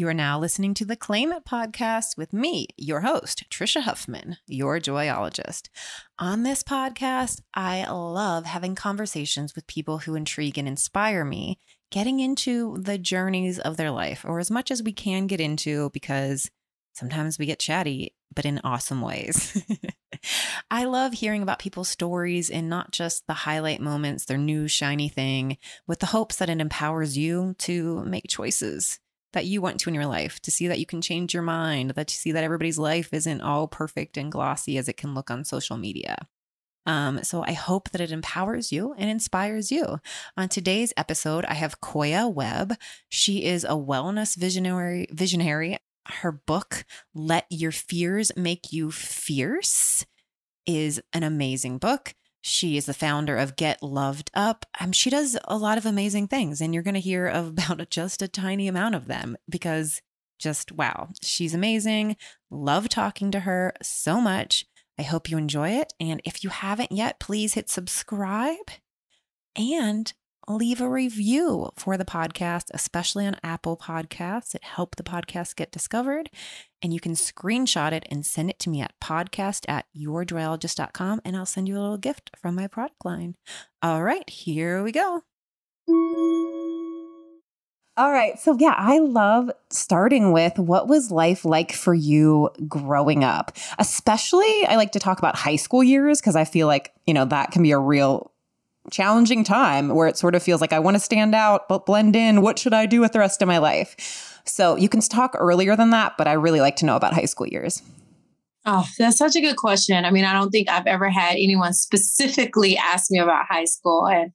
You are now listening to the Claim It podcast with me, your host, Trisha Huffman, your joyologist. On this podcast, I love having conversations with people who intrigue and inspire me, getting into the journeys of their life, or as much as we can get into, because sometimes we get chatty, but in awesome ways. I love hearing about people's stories and not just the highlight moments, their new shiny thing, with the hopes that it empowers you to make choices that you want to in your life, to see that you can change your mind, that you see that everybody's life isn't all perfect and glossy as it can look on social media. Um, so I hope that it empowers you and inspires you. On today's episode, I have Koya Webb. She is a wellness visionary. Visionary. Her book, "Let Your Fears Make You Fierce," is an amazing book. She is the founder of Get Loved Up. Um, she does a lot of amazing things, and you're going to hear about just a tiny amount of them because just wow, she's amazing. Love talking to her so much. I hope you enjoy it. And if you haven't yet, please hit subscribe and leave a review for the podcast, especially on Apple Podcasts. It helped the podcast get discovered. And you can screenshot it and send it to me at podcast at yourjoyologist.com, and I'll send you a little gift from my product line. All right, here we go. All right. So, yeah, I love starting with what was life like for you growing up? Especially, I like to talk about high school years because I feel like, you know, that can be a real challenging time where it sort of feels like I want to stand out but blend in. What should I do with the rest of my life? So you can talk earlier than that, but I really like to know about high school years. Oh, that's such a good question. I mean, I don't think I've ever had anyone specifically ask me about high school. And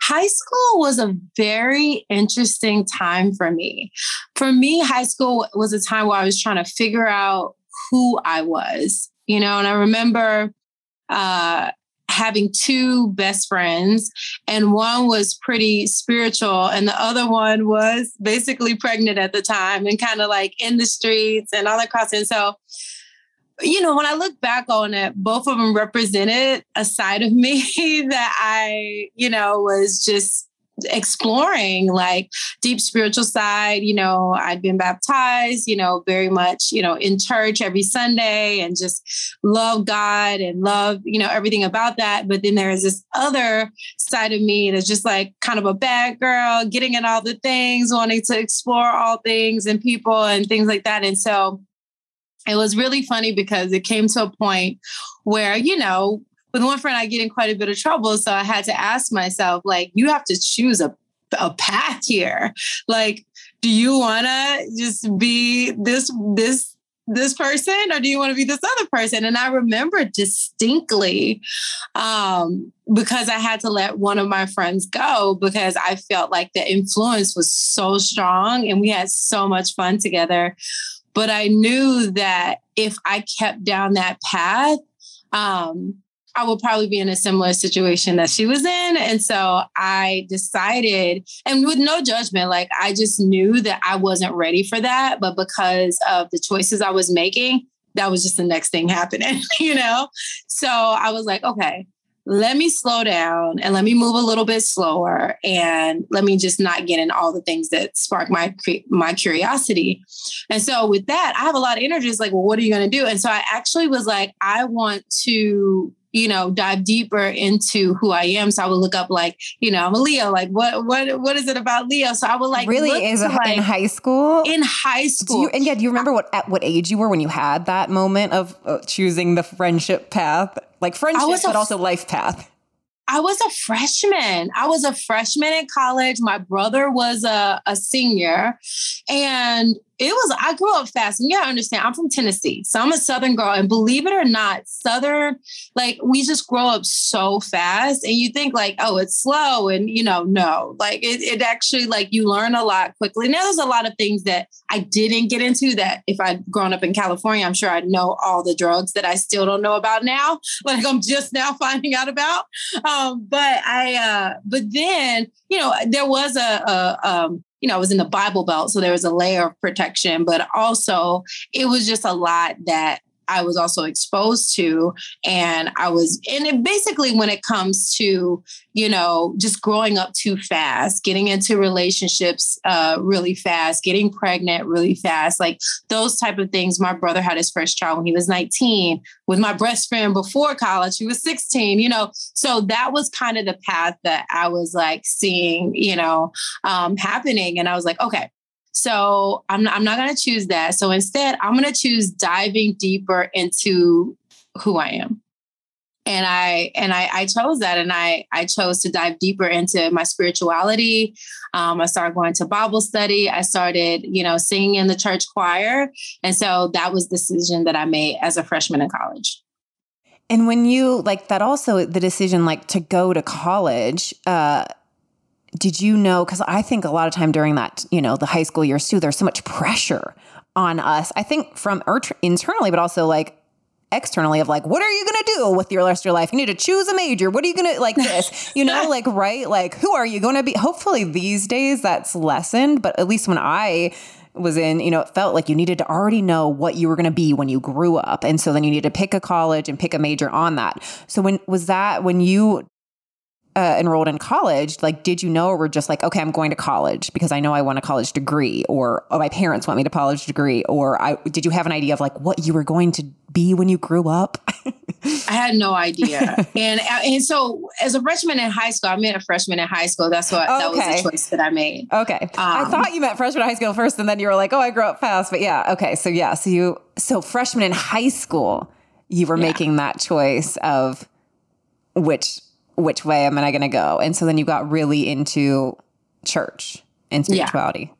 high school was a very interesting time for me. For me, high school was a time where I was trying to figure out who I was, you know, and I remember uh, having two best friends and one was pretty spiritual and the other one was basically pregnant at the time and kind of like in the streets and all that crossing. And so you know, when I look back on it, both of them represented a side of me that I, you know, was just exploring like deep spiritual side you know i'd been baptized you know very much you know in church every sunday and just love god and love you know everything about that. But then there is this other side of me that's just like kind of a bad girl getting in all the things wanting to explore all things and people and things like that. And so it was really funny because it came to a point where you know with one friend, I get in quite a bit of trouble. So I had to ask myself, like, you have to choose a, a path here. Like, do you want to just be this, this, this person or do you want to be this other person and i remember distinctly um, because i had to let one of my friends go because i felt like the influence was so strong and we had so much fun together but i knew that if i kept down that path um, I would probably be in a similar situation that she was in. And so I decided, and with no judgment, like I just knew that I wasn't ready for that. But because of the choices I was making, that was just the next thing happening, you know? So I was like, okay, let me slow down and let me move a little bit slower and let me just not get in all the things that spark my my curiosity. And so with that, I have a lot of energy. It's like, well, what are you going to do? And so I actually was like, I want to you know, dive deeper into who I am. So I would look up like, you know, I'm a Leo. Like, what what what is it about Leo? So I would like really is like, in high school. In high school, you, and yeah, do you remember what at what age you were when you had that moment of uh, choosing the friendship path, like friendship, but also life path? I was a freshman. I was a freshman in college. My brother was a, a senior. And it was, I grew up fast. And you gotta understand, I'm from Tennessee. So I'm a Southern girl. And believe it or not, Southern, like we just grow up so fast. And you think like, oh, it's slow. And you know, no, like it, it actually like you learn a lot quickly. Now there's a lot of things that I didn't get into that if I'd grown up in California, I'm sure I'd know all the drugs that I still don't know about now. Like I'm just now finding out about. Um, but I uh, but then, you know, there was a, a um you know, I was in the Bible Belt, so there was a layer of protection, but also it was just a lot that I was also exposed to. And I was, and it basically, when it comes to, you know, just growing up too fast, getting into relationships uh, really fast, getting pregnant really fast, like those type of things. My brother had his first child when he was 19 with my best friend before college. He was 16, you know. So that was kind of the path that I was like seeing, you know, um, happening. And I was like, okay, so I'm not, I'm not going to choose that. So instead, I'm going to choose diving deeper into who I am. And I and I, I chose that, and I I chose to dive deeper into my spirituality. Um, I started going to Bible study. I started, you know, singing in the church choir, and so that was the decision that I made as a freshman in college. And when you like that, also the decision like to go to college. Uh, did you know? Because I think a lot of time during that, you know, the high school years too, there's so much pressure on us. I think from er, internally, but also like externally of like, what are you going to do with your rest of your life? You need to choose a major. What are you going to like this? You know, like, right? Like, who are you going to be? Hopefully these days that's lessened, but at least when I was in, you know, it felt like you needed to already know what you were going to be when you grew up. And so then you need to pick a college and pick a major on that. So when was that when you uh, enrolled in college, like, did you know, or were just like, okay, I'm going to college because I know I want a college degree, or oh, my parents want me to college degree, or I did you have an idea of like what you were going to be when you grew up? I had no idea, and uh, and so as a freshman in high school, I met a freshman in high school. That's what okay. that was the choice that I made. Okay, um, I thought you meant freshman in high school first, and then you were like, oh, I grew up fast, but yeah, okay, so yeah, so you so freshman in high school, you were yeah. making that choice of which which way am I going to go? And so then you got really into church and spirituality.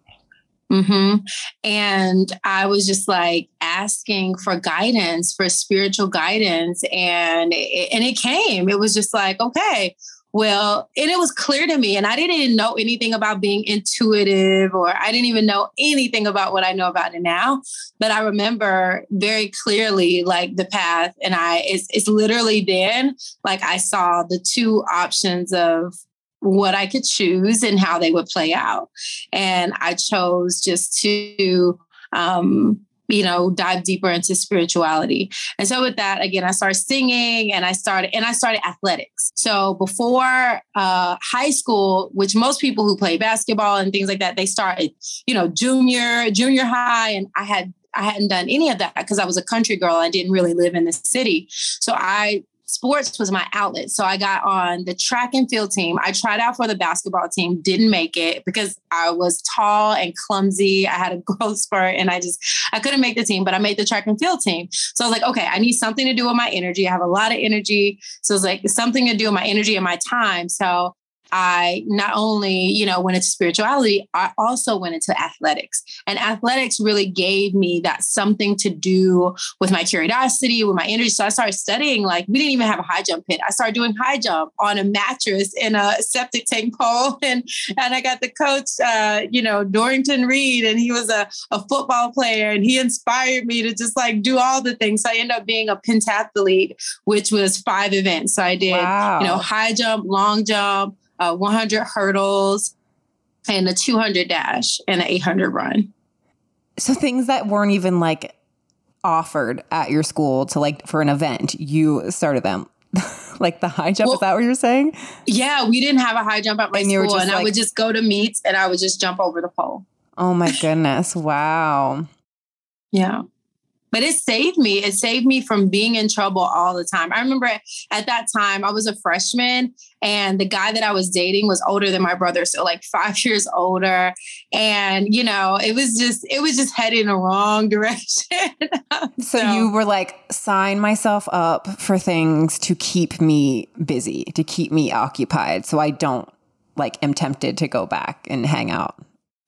Yeah. Mm-hmm. And I was just like asking for guidance, for spiritual guidance, and it, and it came. It was just like, okay, well, and it was clear to me, and I didn't know anything about being intuitive, or I didn't even know anything about what I know about it now. But I remember very clearly, like the path, and I it's it's literally then like I saw the two options of what I could choose and how they would play out, and I chose just to um, you know, dive deeper into spirituality. And so with that, again, I started singing and I started and I started athletics. So before uh, high school, which most people who play basketball and things like that, they started, you know, junior, junior high, and I had I hadn't done any of that because I was a country girl. I didn't really live in the city. So I sports was my outlet. So I got on the track and field team. I tried out for the basketball team, didn't make it because I was tall and clumsy. I had a growth spurt and I just I couldn't make the team, but I made the track and field team. So I was like, okay, I need something to do with my energy. I have a lot of energy. So it's like something to do with my energy and my time. So I not only, you know, went into spirituality, I also went into athletics. And athletics really gave me that something to do with my curiosity, with my energy. So I started studying, like, we didn't even have a high jump pit. I started doing high jump on a mattress in a septic tank pole. And, and I got the coach, uh, you know, Dorrington Reed, and he was a, a football player and he inspired me to just like do all the things. So I ended up being a pentathlete, which was five events. So I did, wow. you know, high jump, long jump, uh, 100 hurdles, and a 200 dash and an 800 run. So things that weren't even like offered at your school to like for an event, you started them. like the high jump, well, is that what you're saying? Yeah, we didn't have a high jump at my and school, and like, I would just go to meets and I would just jump over the pole. Oh my goodness! wow. Yeah but it saved me. It saved me from being in trouble all the time. I remember at that time I was a freshman and the guy that I was dating was older than my brother, so like 5 years older and you know, it was just it was just heading in the wrong direction. so, so you were like sign myself up for things to keep me busy, to keep me occupied so I don't like am tempted to go back and hang out.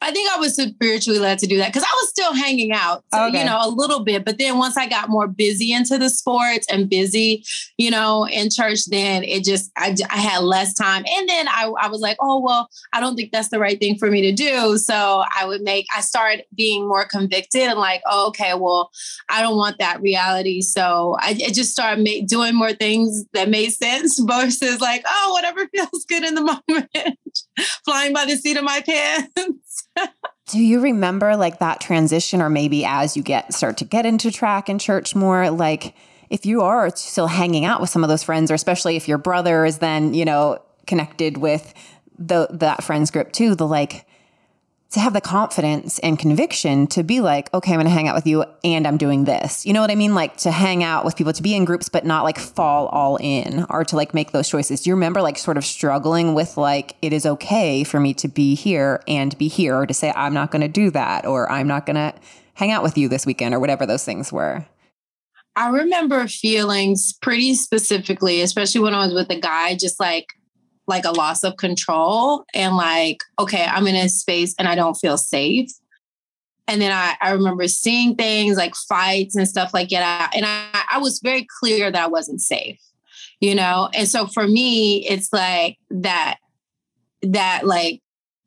I think I was spiritually led to do that because I was still hanging out, so, okay. you know, a little bit. But then once I got more busy into the sports and busy, you know, in church, then it just, I, I had less time. And then I, I was like, oh, well, I don't think that's the right thing for me to do. So I would make, I started being more convicted and like, oh, okay, well, I don't want that reality. So I, I just started make, doing more things that made sense versus like, oh, whatever feels good in the moment, flying by the seat of my pants. Do you remember like that transition or maybe as you get start to get into track and church more like if you are still hanging out with some of those friends or especially if your brother is then, you know, connected with the that friends group too, the like to have the confidence and conviction to be like, okay, I'm going to hang out with you and I'm doing this. You know what I mean? Like to hang out with people, to be in groups, but not like fall all in or to like make those choices. Do you remember like sort of struggling with like, it is okay for me to be here and be here or to say, I'm not going to do that or I'm not going to hang out with you this weekend or whatever those things were? I remember feelings pretty specifically, especially when I was with a guy, just like, like a loss of control and like, okay, I'm in a space and I don't feel safe. And then I, I remember seeing things like fights and stuff like that. And I, I was very clear that I wasn't safe, you know? And so for me, it's like that, that like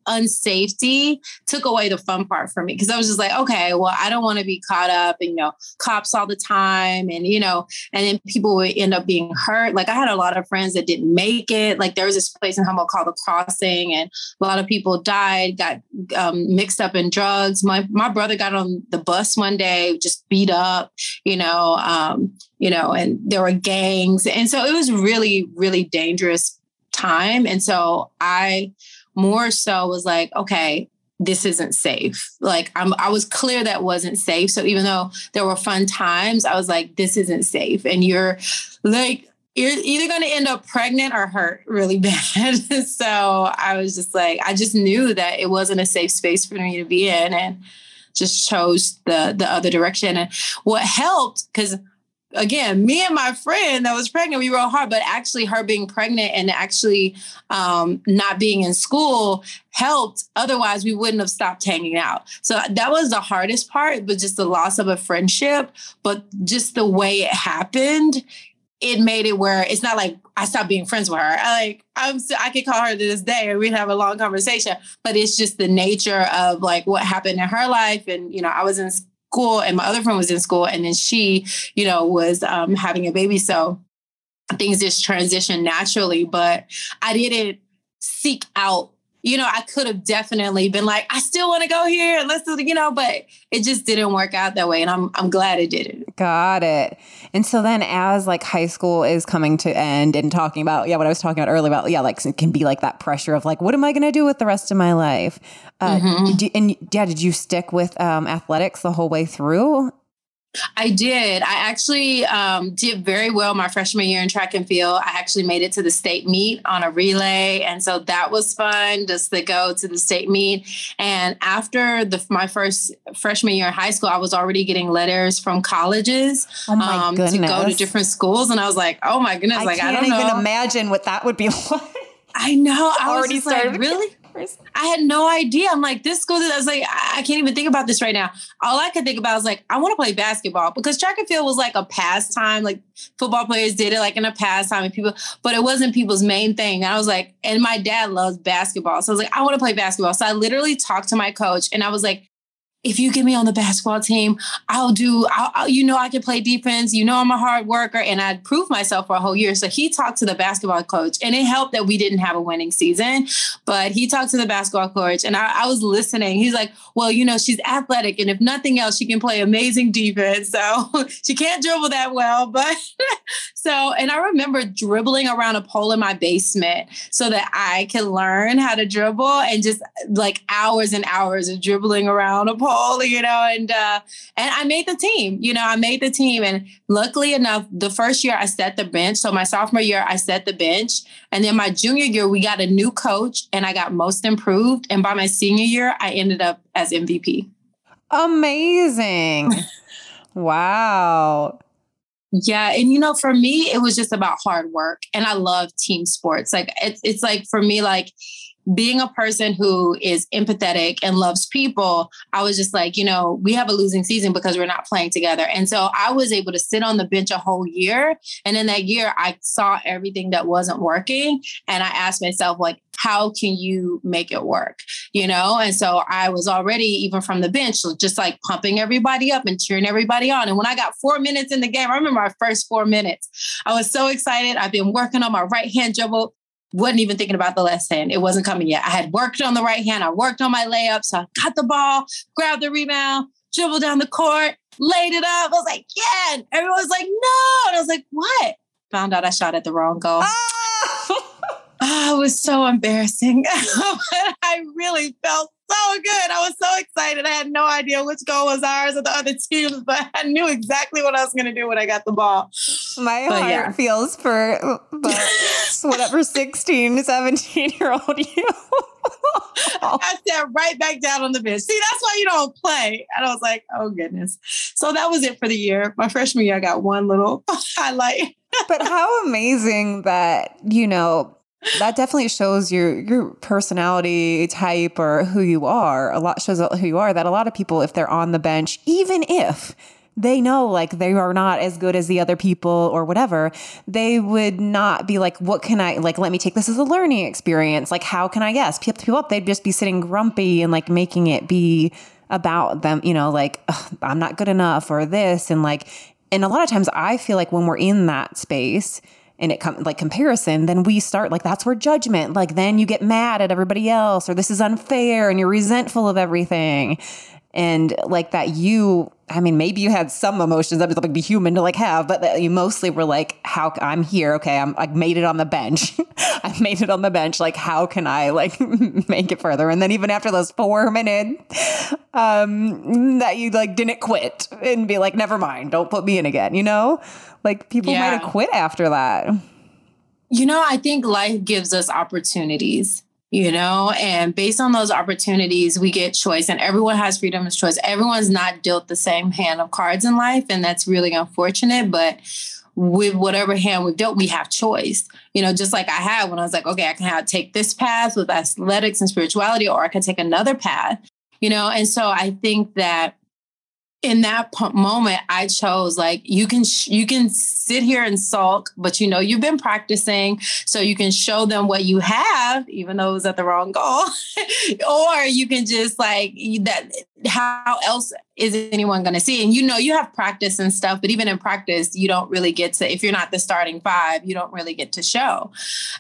unsafety took away the fun part for me because I was just like, okay, well, I don't want to be caught up in, you know, cops all the time. And, you know, and then people would end up being hurt. Like I had a lot of friends that didn't make it. Like there was this place in Humboldt called The Crossing, and a lot of people died, got um, mixed up in drugs. My, my brother got on the bus one day, just beat up, you know, um, you know, and there were gangs. And so it was really, really dangerous time. And so I more so was like, okay, this isn't safe. Like I'm I was clear that wasn't safe. So even though there were fun times, I was like, this isn't safe. And you're like, you're either gonna end up pregnant or hurt really bad. so I was just like, I just knew that it wasn't a safe space for me to be in and just chose the the other direction. And what helped, because again, me and my friend that was pregnant, we rode hard, but actually her being pregnant and actually um, not being in school helped. Otherwise, we wouldn't have stopped hanging out. So that was the hardest part, but just the loss of a friendship, but just the way it happened. It made it where it's not like I stopped being friends with her. I like I'm I could call her to this day and we'd have a long conversation. But it's just the nature of like what happened in her life. And you know, I was in school and my other friend was in school and then she you know was um, having a baby. So things just transitioned naturally but i didn't seek out you know, I could have definitely been like, I still want to go here. Let's do, you know, but it just didn't work out that way. And I'm I'm glad it didn't. Got it. And so then as like high school is coming to end and talking about, yeah, what I was talking about earlier about, yeah, like it can be like that pressure of like, what am I going to do with the rest of my life? Uh, mm-hmm. and yeah, did you stick with um, athletics the whole way through? I did. I actually um, did very well my freshman year in track and field. I actually made it to the state meet on a relay, and so that was fun just to go to the state meet. And after the, my first freshman year in high school, I was already getting letters from colleges oh um, to go to different schools, and I was like, "Oh my goodness!" I like I don't even know. imagine what that would be like. I know. I already started. Like, really? I had no idea. I'm like, this school, I was like, I can't even think about this right now. All I could think about was like, I want to play basketball because track and field was like a pastime. Like football players did it like in a pastime and people, but it wasn't people's main thing. And I was like, and my dad loves basketball. So I was like, I want to play basketball. So I literally talked to my coach and I was like, if you get me on the basketball team, I'll do, I'll, I'll, you know, I can play defense. You know, I'm a hard worker. And I'd prove myself for a whole year. So he talked to the basketball coach and it helped that we didn't have a winning season, but he talked to the basketball coach and I, I was listening. He's like, well, you know, she's athletic. And if nothing else, she can play amazing defense. So she can't dribble that well, but so, and I remember dribbling around a pole in my basement so that I could learn how to dribble and just like hours and hours of dribbling around a pole you know, and uh, and I made the team. You know, I made the team, and luckily enough, the first year I set the bench. So my sophomore year, I set the bench, and then my junior year, we got a new coach, and I got most improved. And by my senior year, I ended up as MVP. Amazing! wow. Yeah, and you know, for me, it was just about hard work, and I love team sports. Like it's it's like for me, like being a person who is empathetic and loves people, I was just like, you know, we have a losing season because we're not playing together. And so I was able to sit on the bench a whole year. And in that year, I saw everything that wasn't working. And I asked myself, like, how can you make it work? You know? And so I was already, even from the bench, just like pumping everybody up and cheering everybody on. And when I got four minutes in the game, I remember my first four minutes, I was so excited. I've been working on my right hand dribble wasn't even thinking about the left hand. It wasn't coming yet. I had worked on the right hand. I worked on my layup. So I got the ball, grabbed the rebound, dribbled down the court, laid it up. I was like, yeah. And everyone was like, no. And I was like, what? Found out I shot at the wrong goal. Oh, oh it was so embarrassing. I really felt so good. I was so excited. I had no idea which goal was ours or the other teams, but I knew exactly what I was going to do when I got the ball. My but heart yeah. feels for whatever 16, 17 year old you. I sat right back down on the bench. See, that's why you don't play. And I was like, oh goodness. So that was it for the year. My freshman year, I got one little highlight. but how amazing that, you know, that definitely shows your your personality type or who you are. A lot shows who you are. That a lot of people, if they're on the bench, even if they know like they are not as good as the other people or whatever, they would not be like, what can I like? Let me take this as a learning experience. Like, how can I guess? People up, they'd just be sitting grumpy and like making it be about them, you know, like I'm not good enough or this and like. And a lot of times, I feel like when we're in that space and it comes like comparison, then we start like that's where judgment, like then you get mad at everybody else or this is unfair and you're resentful of everything. And like that, you, I mean, maybe you had some emotions that was like be human to like have, but you mostly were like, how I'm here. Okay. I'm, I made it on the bench. I made it on the bench. Like, how can I like make it further? And then even after those four minutes, um, that you like didn't quit and be like, never mind, don't put me in again, you know? Like people yeah. might have quit after that. You know, I think life gives us opportunities, you know, and based on those opportunities, we get choice, and everyone has freedom of choice. Everyone's not dealt the same hand of cards in life, and that's really unfortunate. But with whatever hand we've dealt, we have choice. You know, just like I had when I was like, okay, I can have take this path with athletics and spirituality, or I can take another path. You know, and so I think that in that moment i chose like you can sh- you can sit here and sulk but you know you've been practicing so you can show them what you have even though it was at the wrong goal or you can just like that how else is anyone going to see? And you know, you have practice and stuff, but even in practice, you don't really get to, if you're not the starting five, you don't really get to show.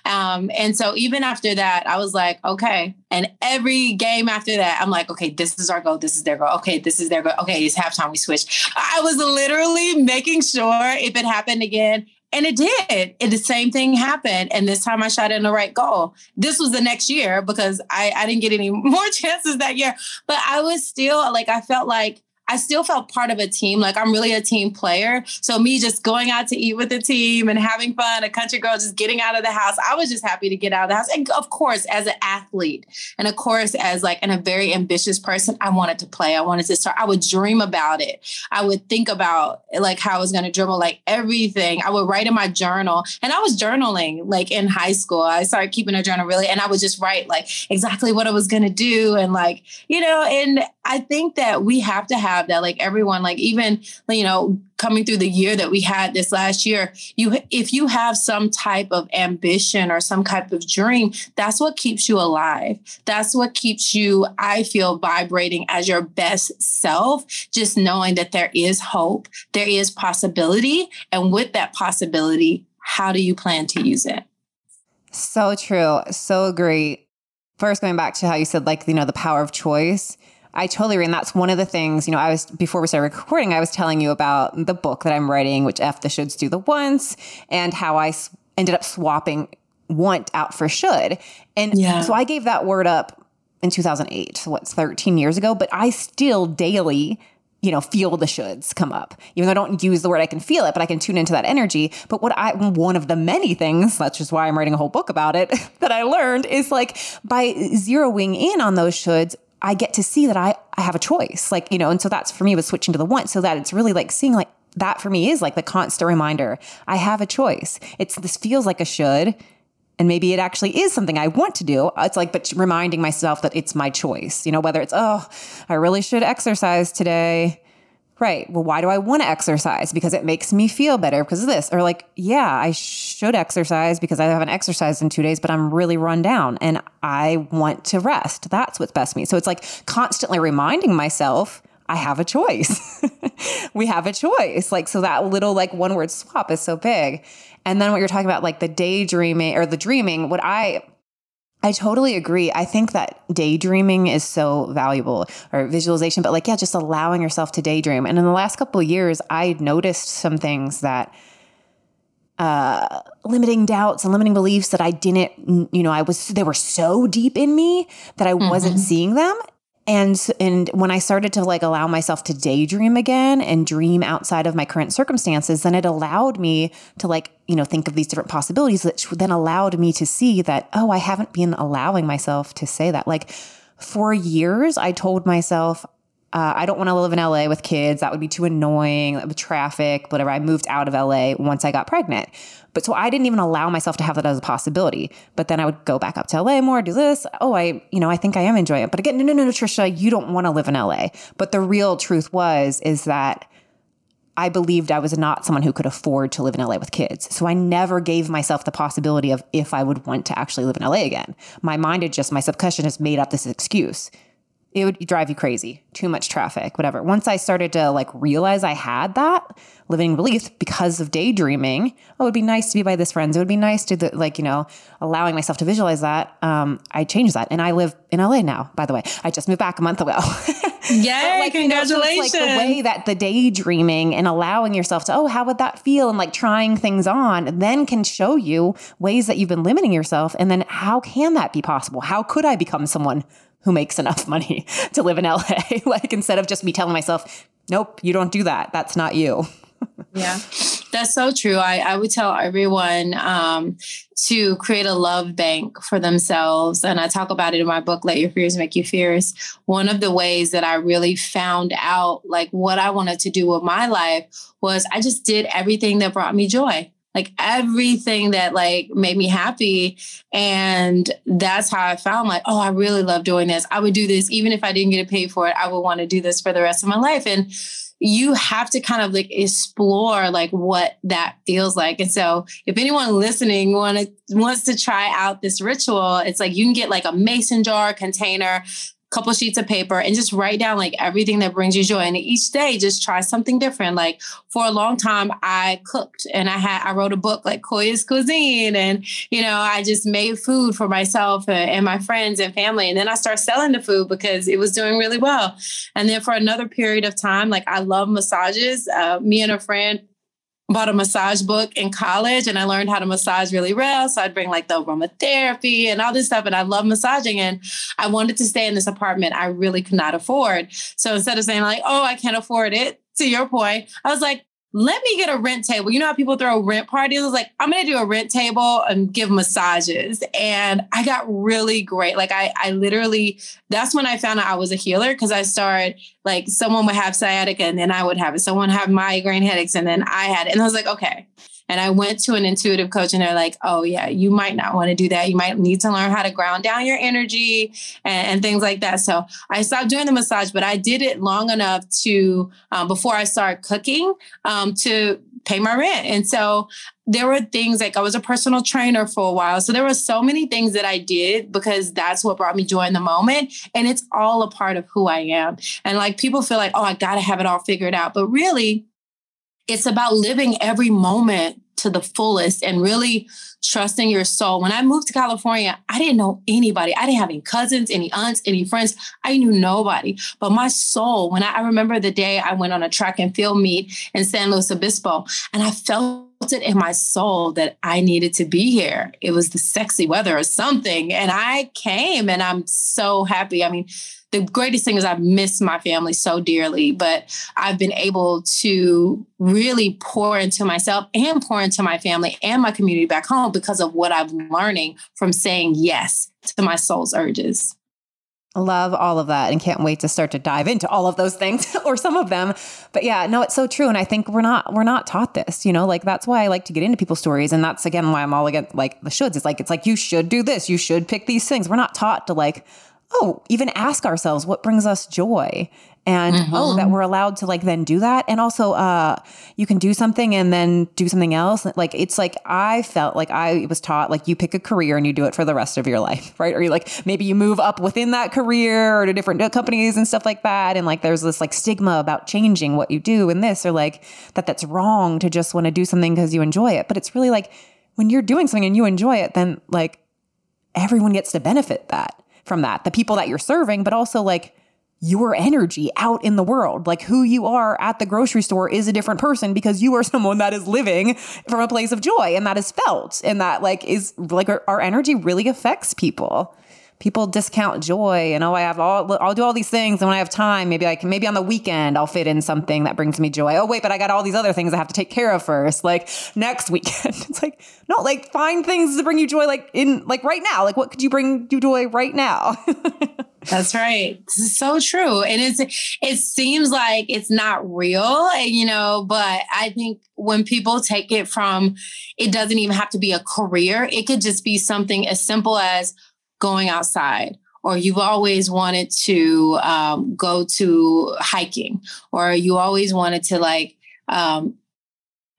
Um, and so even after that, I was like, okay. And every game after that, I'm like, okay, this is our goal. This is their goal. Okay, this is their goal. Okay, it's halftime. We switch. I was literally making sure if it happened again, and it did. And the same thing happened. And this time I shot in the right goal. This was the next year because I, I didn't get any more chances that year. But I was still like, I felt like I still felt part of a team. Like I'm really a team player. So me just going out to eat with the team and having fun, a country girl just getting out of the house. I was just happy to get out of the house. And of course, as an athlete, and of course, as like and a very ambitious person, I wanted to play. I wanted to start. I would dream about it. I would think about like how I was going to dribble, like everything. I would write in my journal, and I was journaling like in high school. I started keeping a journal really, and I would just write like exactly what I was going to do, and like you know, and I think that we have to have that. Like everyone, like even, you know, coming through the year that we had this last year, you if you have some type of ambition or some type of dream, that's what keeps you alive. That's what keeps you, I feel, vibrating as your best self, just knowing that there is hope, there is possibility. And with that possibility, how do you plan to use it? So true. So agree. First, going back to how you said, like, you know, the power of choice I totally agree. And that's one of the things, you know, I was, before we started recording, I was telling you about the book that I'm writing, which F the shoulds do the once, and how I s- ended up swapping want out for should. And yeah. so I gave that word up in 2008, so what's 13 years ago, but I still daily you know, feel the shoulds come up. Even though I don't use the word, I can feel it, but I can tune into that energy. But what I, one of the many things, that's just why I'm writing a whole book about it, that I learned is like by zeroing in on those shoulds, I get to see that I, I have a choice. Like, you know, and so that's for me was switching to the want so that it's really like seeing like that for me is like the constant reminder. I have a choice. It's this feels like a should. And maybe it actually is something I want to do. It's like, but reminding myself that it's my choice, you know, whether it's, oh, I really should exercise today. Right. Well, why do I want to exercise? Because it makes me feel better because of this. Or like, yeah, I should exercise because I haven't exercised in two days, but I'm really run down and I want to rest. That's what's best for me. So it's like constantly reminding myself I have a choice. we have a choice. Like, so that little like one word swap is so big. And then what you're talking about, like the daydreaming or the dreaming, what I, I totally agree. I think that daydreaming is so valuable or visualization, but like, yeah, just allowing yourself to daydream. And in the last couple of years, I noticed some things that, uh, limiting doubts and limiting beliefs that I didn't, you know, I was, they were so deep in me that I mm-hmm. wasn't seeing them and and when i started to like allow myself to daydream again and dream outside of my current circumstances then it allowed me to like you know think of these different possibilities which then allowed me to see that oh i haven't been allowing myself to say that. Like for years i told myself uh, I don't want to live in LA with kids. That would be too annoying with traffic, whatever. I moved out of LA once I got pregnant. But so I didn't even allow myself to have that as a possibility. But then I would go back up to LA more, do this. Oh, I, you know, I think I am enjoying it. But again, no, no, no, no, Trisha, you don't want to live in LA. But the real truth was, is that I believed I was not someone who could afford to live in LA with kids. So I never gave myself the possibility of if I would want to actually live in LA again. My mind had just, my subconscious made up this excuse it would drive you crazy. Too much traffic, whatever. Once I started to like realize I had that living belief because of daydreaming, oh, it would be nice to be by this friends. It would be nice to the, like, you know, allowing myself to visualize that. Um, I changed that. And I live in LA now, by the way. I just moved back a month ago. yeah like, congratulations. You know, so like the way that the daydreaming and allowing yourself to, oh, how would that feel? And like trying things on then can show you ways that you've been limiting yourself. And then how can that be possible? How could I become someone who makes enough money to live in LA. like instead of just me telling myself, nope, you don't do that. That's not you. yeah, that's so true. I, I would tell everyone um, to create a love bank for themselves. And I talk about it in my book, Let Your Fears Make You Fierce. One of the ways that I really found out like what I wanted to do with my life was I just did everything that brought me joy like everything that like made me happy. And that's how i found like oh i really love doing this. I would do this. Even if i didn't get paid for it i would want to do this for the rest of my life. And you have to kind of like explore like what that feels like. And so if anyone listening wanted, wants to try out this ritual, it's like you can get like a mason jar container, couple sheets of paper and just write down like everything that brings you joy. And each day just try something different. Like for a long time i cooked and i had i wrote a book like koya's cuisine. And you know i just made food for myself and my friends and family. And then i started selling the food because it was doing really well. And then for another period of time like i love massages. Uh, me and a friend bought a massage book in college and I learned how to massage really well. So I'd bring like the aromatherapy and all this stuff. And I love massaging. And I wanted to stay in this apartment I really could not afford. So instead of saying like, oh, I can't afford it, to your point, I was like, let me get a rent table. You know how people throw rent parties? I was like, I'm gonna do a rent table and give massages. And I got really great. Like I I literally that's when I found out I was a healer because I started like someone would have sciatica and then I would have it. Someone have migraine headaches and then I had it. And I was like, okay. And I went to an intuitive coach and they're like, oh, yeah, you might not want to do that. You might need to learn how to ground down your energy and, and things like that. So I stopped doing the massage, but I did it long enough to, um, before I started cooking, um, to pay my rent. And so there were things like I was a personal trainer for a while. So there were so many things that I did because that's what brought me joy in the moment. And it's all a part of who I am. And like people feel like, oh, I got to have it all figured out. But really, it's about living every moment to the fullest and really trusting your soul. When I moved to California, I didn't know anybody. I didn't have any cousins, any aunts, any friends. I knew nobody. But my soul, when I, I remember the day I went on a track and field meet in San Luis Obispo, and I felt it in my soul that I needed to be here. It was the sexy weather or something. And I came and I'm so happy. I mean, the greatest thing is I've missed my family so dearly, but I've been able to really pour into myself and pour into my family and my community back home because of what I'm learning from saying yes to my soul's urges. Love all of that and can't wait to start to dive into all of those things or some of them. But yeah, no, it's so true. And I think we're not we're not taught this, you know, like that's why I like to get into people's stories. And that's again why I'm all against like the shoulds. It's like it's like you should do this, you should pick these things. We're not taught to like oh, even ask ourselves what brings us joy. And mm-hmm. oh that mm-hmm. we're allowed to like then do that. And also uh you can do something and then do something else. Like it's like i felt like i was taught like you pick a career and you do it for the rest of your life right? Or you like maybe you move up within that career or to different companies and stuff like that. And like there's this like stigma about changing what you do in this or like that that's wrong to just want to do something because you enjoy it. But it's really like when you're doing something and you enjoy it then like everyone gets to benefit that from that the people that you're serving but also like your energy out in the world. Like who you are at the grocery store is a different person because you are someone that is living from a place of joy and that is felt and that like is like our, our energy really affects people. People discount joy and oh I have all I'll do all these things and when I have time maybe I can maybe on the weekend I'll fit in something that brings me joy. Oh wait, but I got all these other things I have to take care of first. Like next weekend. it's like no, like find things to bring you joy like in like right now. Like what could you bring you joy right now? That's right. This is so true. And it's it seems like it's not real, you know, but I think when people take it from it doesn't even have to be a career. It could just be something as simple as going outside or you've always wanted to um, go to hiking or you always wanted to like um,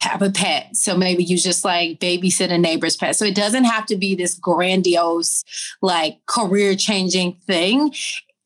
have a pet. So maybe you just like babysit a neighbor's pet. So it doesn't have to be this grandiose, like career changing thing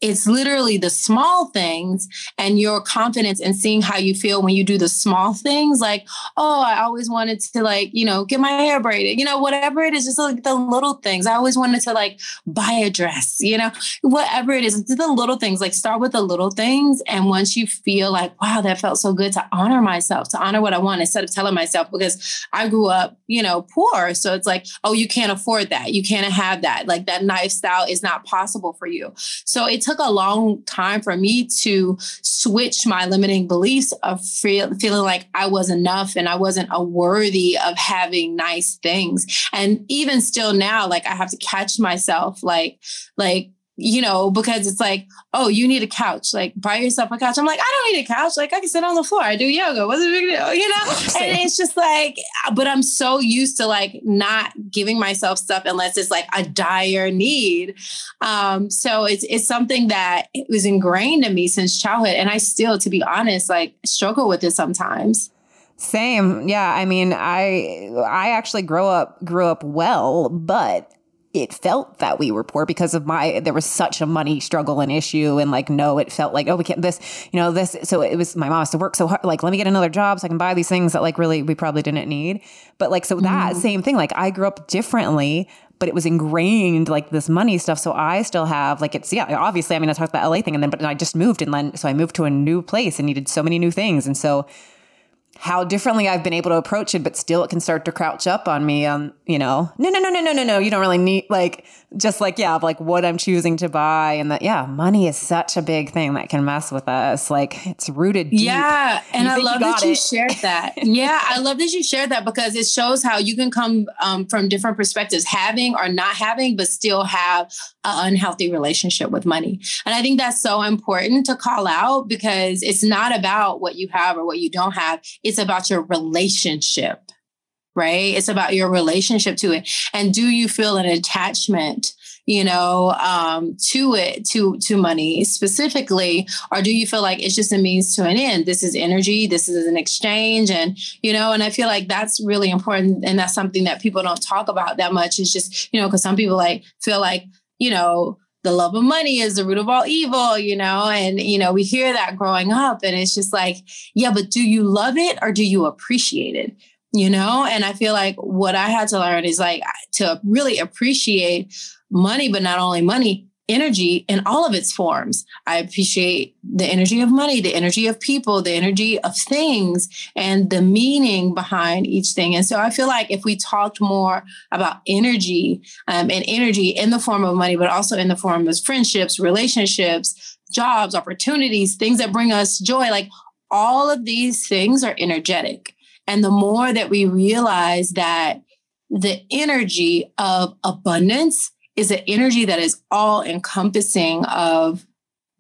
it's literally the small things and your confidence in seeing how you feel when you do the small things like oh i always wanted to like you know get my hair braided you know whatever it is just like the little things. I always wanted to like buy a dress you know whatever it is it's the little things like start with the little things and once you feel like wow that felt so good to honor myself to honor what i want instead of telling myself because i grew up you know poor so it's like oh you can't afford that. You can't have that. Like that lifestyle is not possible for you. So it took took a long time for me to switch my limiting beliefs of feel, feeling like I was enough and I wasn't worthy of having nice things. And even still now, like I have to catch myself, like, like, you know, because it's like, oh, you need a couch. Like, buy yourself a couch. I'm like, I don't need a couch. Like, I can sit on the floor. I do yoga. What's the big deal? You know? and it's just like, but I'm so used to like not giving myself stuff unless it's like a dire need. Um, so it's it's something that it was ingrained in me since childhood. And I still, to be honest, like struggle with it sometimes. Same. Yeah. I mean, I I actually grow up grew up well, but it felt that we were poor because of my there was such a money struggle and issue and like no it felt like oh we can't this you know this so it was my mom has to work so hard like let me get another job so i can buy these things that like really we probably didn't need. But like so that mm. same thing like i grew up differently but it was ingrained like this money stuff. So i still have like it's yeah obviously i mean i talked about la thing and then but i just moved and then so i moved to a new place and needed so many new things. And so how differently I've been able to approach it, but still it can start to crouch up on me. Um, you know, no, no, no, no, no, no, no. You don't really need like just like yeah, like what I'm choosing to buy, and that yeah, money is such a big thing that can mess with us. Like it's rooted. Deep. Yeah, and I love that you shared that. yeah, I love that you shared that because it shows how you can come um, from different perspectives, having or not having, but still have an unhealthy relationship with money. And I think that's so important to call out because it's not about what you have or what you don't have. It's about your relationship, right? It's about your relationship to it. And do you feel an attachment? you know um, to it to to money specifically or do you feel like it's just a means to an end this is energy this is an exchange and you know and i feel like that's really important and that's something that people don't talk about that much is just you know because some people like feel like you know, the love of money is the root of all evil, you know, and, you know, we hear that growing up and it's just like, yeah, but do you love it or do you appreciate it? You know, and I feel like what I had to learn is like to really appreciate money, but not only money, energy in all of its forms. I appreciate the energy of money, the energy of people, the energy of things, and the meaning behind each thing. And so I feel like if we talked more about energy um, and energy in the form of money, but also in the form of friendships, relationships, jobs, opportunities, things that bring us joy, like all of these things are energetic. And the more that we realize that the energy of abundance is an energy that is all encompassing of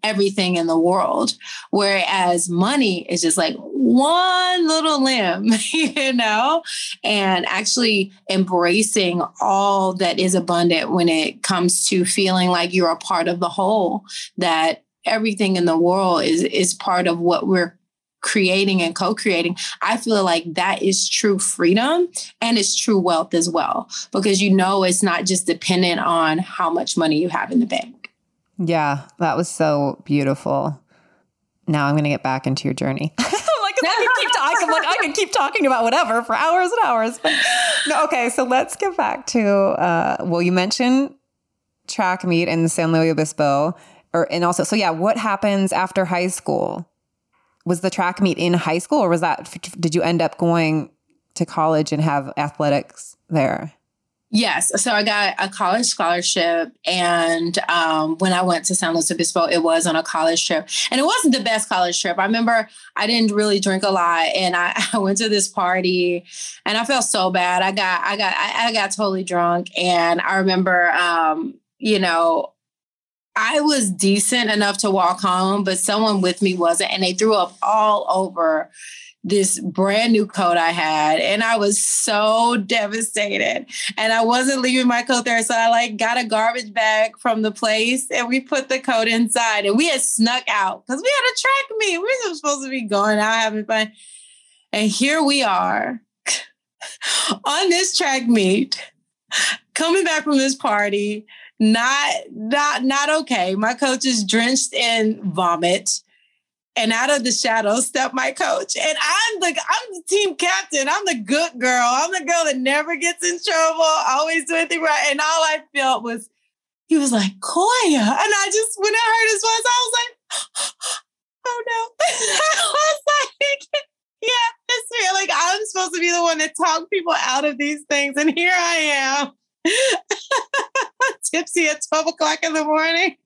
everything in the world. Whereas money is just like one little limb, you know, and actually embracing all that is abundant when it comes to feeling like you're a part of the whole, that everything in the world is is part of what we're creating and co-creating i feel like that is true freedom and it's true wealth as well because you know it's not just dependent on how much money you have in the bank yeah that was so beautiful now i'm going to get back into your journey I can, like, I can keep talking about whatever for hours and hours. But no, okay, so let's get back to uh, well, you mentioned track meet in San Luis Obispo, or and also so yeah, what happens after high school? Was the track meet in high school or was that did you end up going to college and have athletics there Yes. So I got a college scholarship. And um, when I went to San Luis Obispo, it was on a college trip. And it wasn't the best college trip. I remember I didn't really drink a lot. And I, I went to this party and I felt so bad. I got, I got, I, I got totally drunk. And I remember, um, you know, I was decent enough to walk home, but someone with me wasn't. And they threw up all over this brand new coat I had. And I was so devastated. And I wasn't leaving my coat there. So I like got a garbage bag from the place and we put the coat inside. And we had snuck out because we had a track meet. We were supposed to be going out having fun. And here we are on this track meet, coming back from this party not not not okay. My coach is drenched in vomit. And out of the shadows stepped my coach. And I'm the I'm the team captain. I'm the good girl. I'm the girl that never gets in trouble, always do anything right. And all I felt was he was like, Koya. And I just when I heard his voice, I was like, oh no. I was like, yeah, it's me. Like I'm supposed to be the one that talk people out of these things. And here I am tipsy at 12 o'clock in the morning.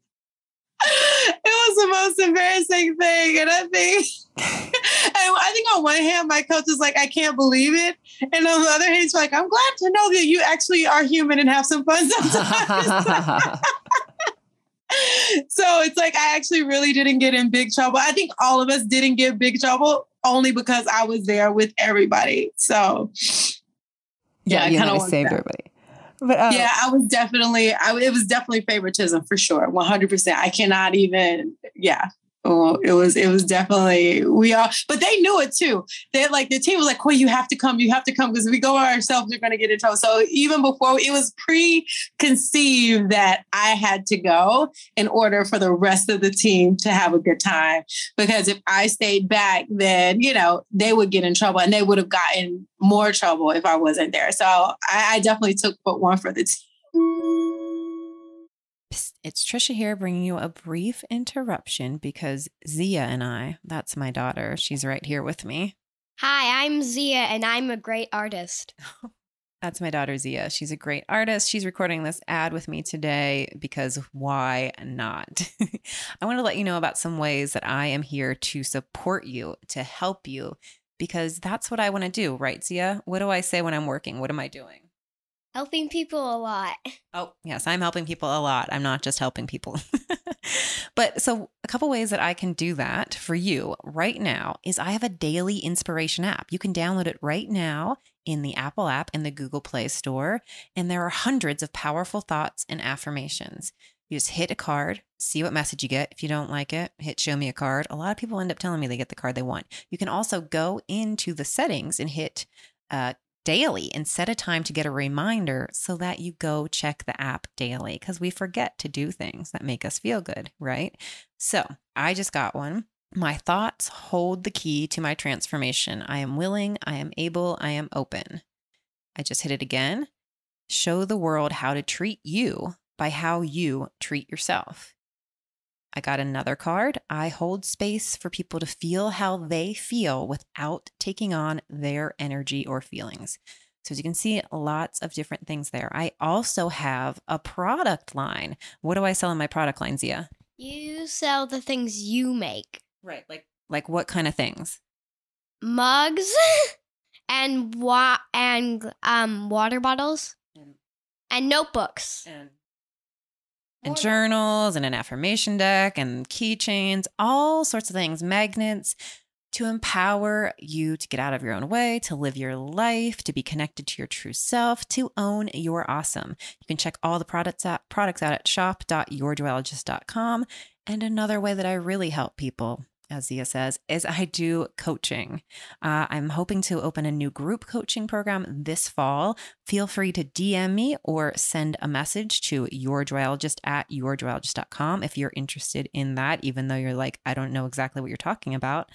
It was the most embarrassing thing. And I think, and I think on one hand, my coach is like, I can't believe it. And on the other hand, he's like, I'm glad to know that you actually are human and have some fun sometimes. so it's like, I actually really didn't get in big trouble. I think all of us didn't get big trouble only because I was there with everybody. So, yeah, yeah you kind of saved everybody. But yeah, I was definitely, I, it was definitely favoritism for sure. 100%. I cannot even, yeah. Oh, it was it was definitely we all but they knew it too. They like the team was like, "Well, you have to come, you have to come because if we go by ourselves, we're gonna get in trouble." So even before it was preconceived that I had to go in order for the rest of the team to have a good time. Because if I stayed back, then you know they would get in trouble and they would have gotten more trouble if I wasn't there. So I, I definitely took but one for the team. It's Trisha here bringing you a brief interruption because Zia and I, that's my daughter, she's right here with me. Hi, I'm Zia and I'm a great artist. That's my daughter Zia. She's a great artist. She's recording this ad with me today because why not? I want to let you know about some ways that I am here to support you, to help you, because that's what I want to do, right, Zia? What do I say when I'm working? What am I doing? Helping people a lot. Oh, yes, I'm helping people a lot. I'm not just helping people. but so, a couple ways that I can do that for you right now is I have a daily inspiration app. You can download it right now in the Apple app in the Google Play Store. And there are hundreds of powerful thoughts and affirmations. You just hit a card, see what message you get. If you don't like it, hit show me a card. A lot of people end up telling me they get the card they want. You can also go into the settings and hit uh, daily and set a time to get a reminder so that you go check the app daily because we forget to do things that make us feel good, right? So I just got one. My thoughts hold the key to my transformation. I am willing, I am able, I am open. I just hit it again. Show the world how to treat you by how you treat yourself. I got another card. I hold space for people to feel how they feel without taking on their energy or feelings. So, as you can see, lots of different things there. I also have a product line. What do I sell in my product line, Zia? You sell the things you make. Right. Like, like what kind of things? Mugs and wa- and um water bottles and, and notebooks and and journals and an affirmation deck and keychains, all sorts of things, magnets to empower you to get out of your own way, to live your life, to be connected to your true self, to own your awesome. You can check all the products out, products out at shop.yourjoyologist.com. And another way that I really help people as Zia says, is I do coaching. Uh, I'm hoping to open a new group coaching program this fall. Feel free to DM me or send a message to yourjoyologist at yourjoyologist.com if you're interested in that, even though you're like, I don't know exactly what you're talking about.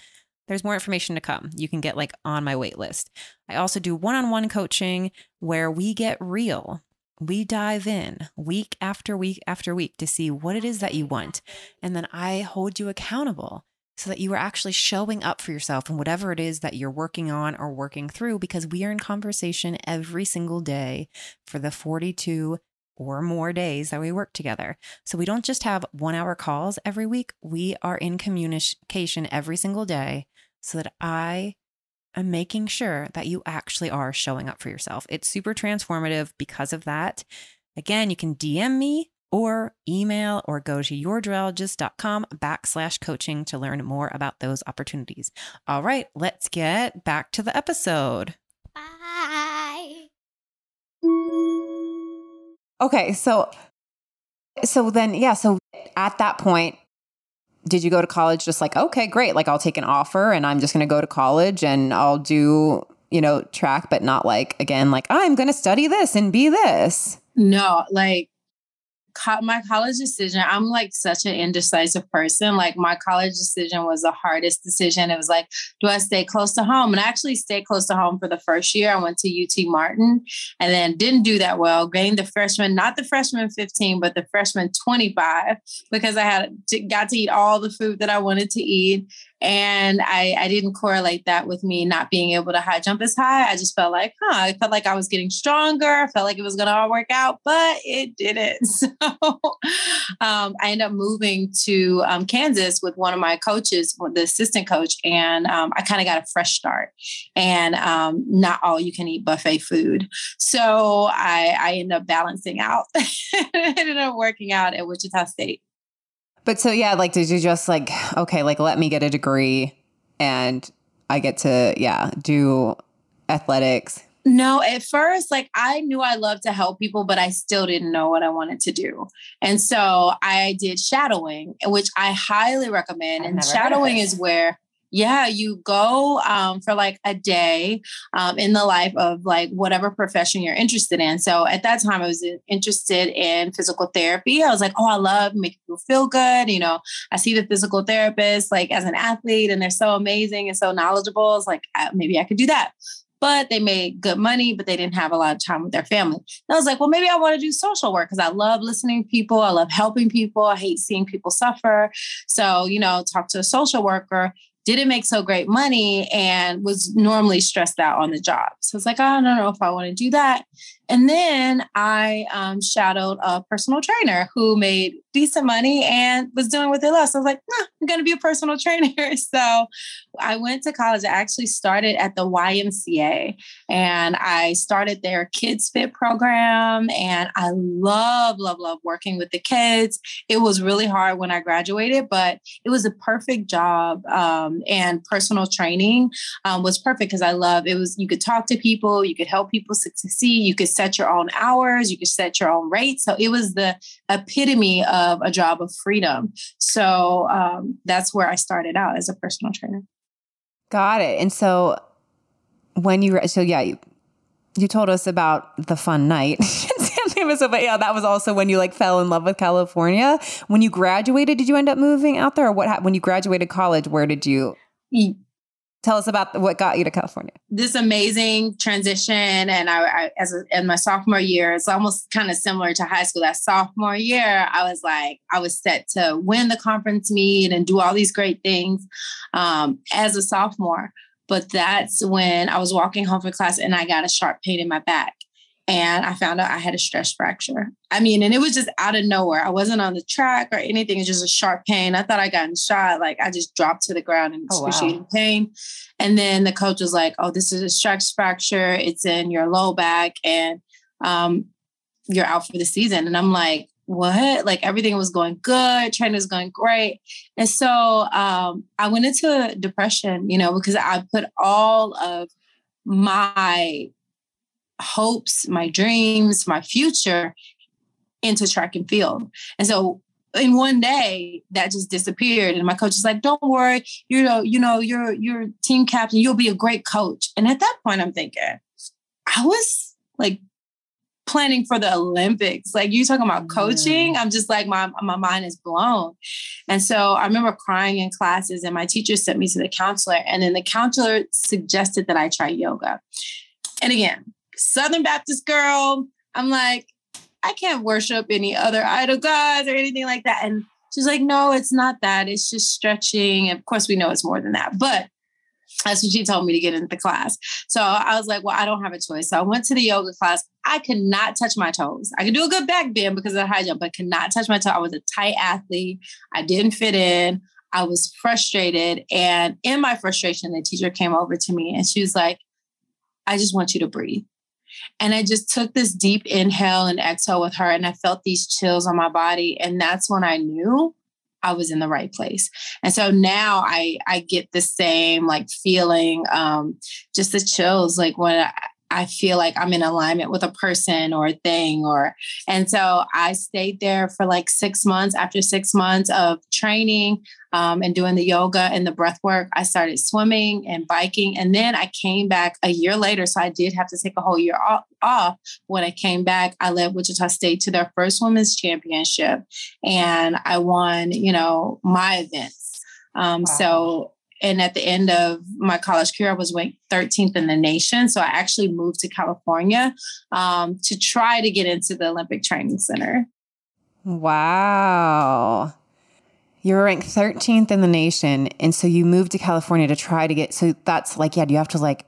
There's more information to come. You can get like on my wait list. I also do one on one coaching where we get real. We dive in week after week after week to see what it is that you want. And then I hold you accountable so that you are actually showing up for yourself and whatever it is that you're working on or working through because we are in conversation every single day for the 42 or more days that we work together. So we don't just have one hour calls every week, we are in communication every single day so that I am making sure that you actually are showing up for yourself. It's super transformative because of that. Again, you can DM me or email or go to yourjoyologist.com backslash coaching to learn more about those opportunities. All right, let's get back to the episode. Bye. Okay, so so then yeah, so at that point did you go to college just like okay, great, like I'll take an offer and I'm just going to go to college and I'll do, you know, track but not like again like I'm going to study this and be this. No, like co- my college decision, I'm like such an indecisive person. Like my college decision was the hardest decision. It was like, do I stay close to home? And I actually stayed close to home for the first year. I went to UT Martin and then didn't do that well. Gained the freshman, not the freshman 15, but the freshman 25 because I had to, got to eat all the food that I wanted to eat. And I, I didn't correlate that with me not being able to high jump as high. I just felt like, huh, I felt like I was getting stronger. I felt like it was going to all work out, but it didn't. So um, I ended up moving to um, Kansas with one of my coaches, the assistant coach, and um, I kind of got a fresh start and um, not all you can eat buffet food. So I, I ended up balancing out. I ended up working out at Wichita State. But so yeah, like did you just like okay, like let me get a degree and I get to yeah, do athletics. No, at first like I knew I loved to help people, but I still didn't know what I wanted to do. And so I did shadowing, which I highly recommend. I've and shadowing is where yeah, you go um, for like a day um, in the life of like whatever profession you're interested in. So at that time, I was interested in physical therapy. I was like, oh, I love making people feel good. You know, I see the physical therapist like as an athlete, and they're so amazing and so knowledgeable. It's like maybe I could do that but they made good money, but they didn't have a lot of time with their family. And I was like, well, maybe I want to do social work because I love listening to people. I love helping people. I hate seeing people suffer. So, you know, talk to a social worker didn't make so great money and was normally stressed out on the job. So it's like, oh, I don't know if I want to do that. And then I um, shadowed a personal trainer who made decent money and was doing what they love. So I was like, nah, I'm going to be a personal trainer. so I went to college. I actually started at the YMCA and I started their Kids Fit program. And I love, love, love working with the kids. It was really hard when I graduated, but it was a perfect job. Um, and personal training um, was perfect because I love it was you could talk to people, you could help people succeed, you could set your own hours, you could set your own rates. So it was the epitome of a job of freedom. So um, that's where I started out as a personal trainer. Got it. And so when you, so yeah, you, you told us about the fun night. but yeah, that was also when you like fell in love with California. When you graduated, did you end up moving out there, or what? When you graduated college, where did you? Tell us about what got you to California. This amazing transition, and I, I as a, in my sophomore year, it's almost kind of similar to high school. That sophomore year, I was like, I was set to win the conference meet and do all these great things um, as a sophomore. But that's when I was walking home from class and I got a sharp pain in my back and I found out I had a stress fracture. I mean, and it was just out of nowhere. I wasn't on the track or anything. It's just a sharp pain. I thought I got shot. Like I just dropped to the ground in excruciating oh, wow. pain. And then the coach was like, "Oh, this is a stress fracture. It's in your low back, and um, you're out for the season." And I'm like, what? Like everything was going good, training was going great. And so um, I went into depression, you know, because I put all of my hopes, my dreams, my future into track and field. And so in one day that just disappeared. And my coach is like don't worry. You know you know you're you're team captain. You'll be a great coach. And at that point i'm thinking i was like planning for the olympics. Like you talking about coaching? I'm just like my my mind is blown. And so i remember crying in classes and my teacher sent me to the counselor and then the counselor suggested that i try yoga. And again southern baptist girl i'm like I can't worship any other idol gods or anything like that. And she's like, no, it's not that. It's just stretching. And of course, we know it's more than that. But that's what she told me to get into the class. So I was like, well, I don't have a choice. So I went to the yoga class. I could not touch my toes. I could do a good back bend because of the high jump, but could not touch my toe. I was a tight athlete. I didn't fit in. I was frustrated. And in my frustration, the teacher came over to me and she was like, I just want you to breathe. And I just took this deep inhale and exhale with her, and I felt these chills on my body. And that's when I knew I was in the right place. And so now I I get the same like feeling, um, just the chills, like when I, I feel like I'm in alignment with a person or a thing or and so I stayed there for like six months. After six months of training um, and doing the yoga and the breath work, I started swimming and biking. And then I came back a year later. So I did have to take a whole year off. off. When I came back, I led Wichita State to their first women's championship and I won, you know, my events. Um, wow. So and at the end of my college career, I was ranked 13th in the nation. So I actually moved to California um, to try to get into the Olympic Training Center. Wow. You were ranked 13th in the nation. And so you moved to California to try to get, so that's like, yeah, you have to like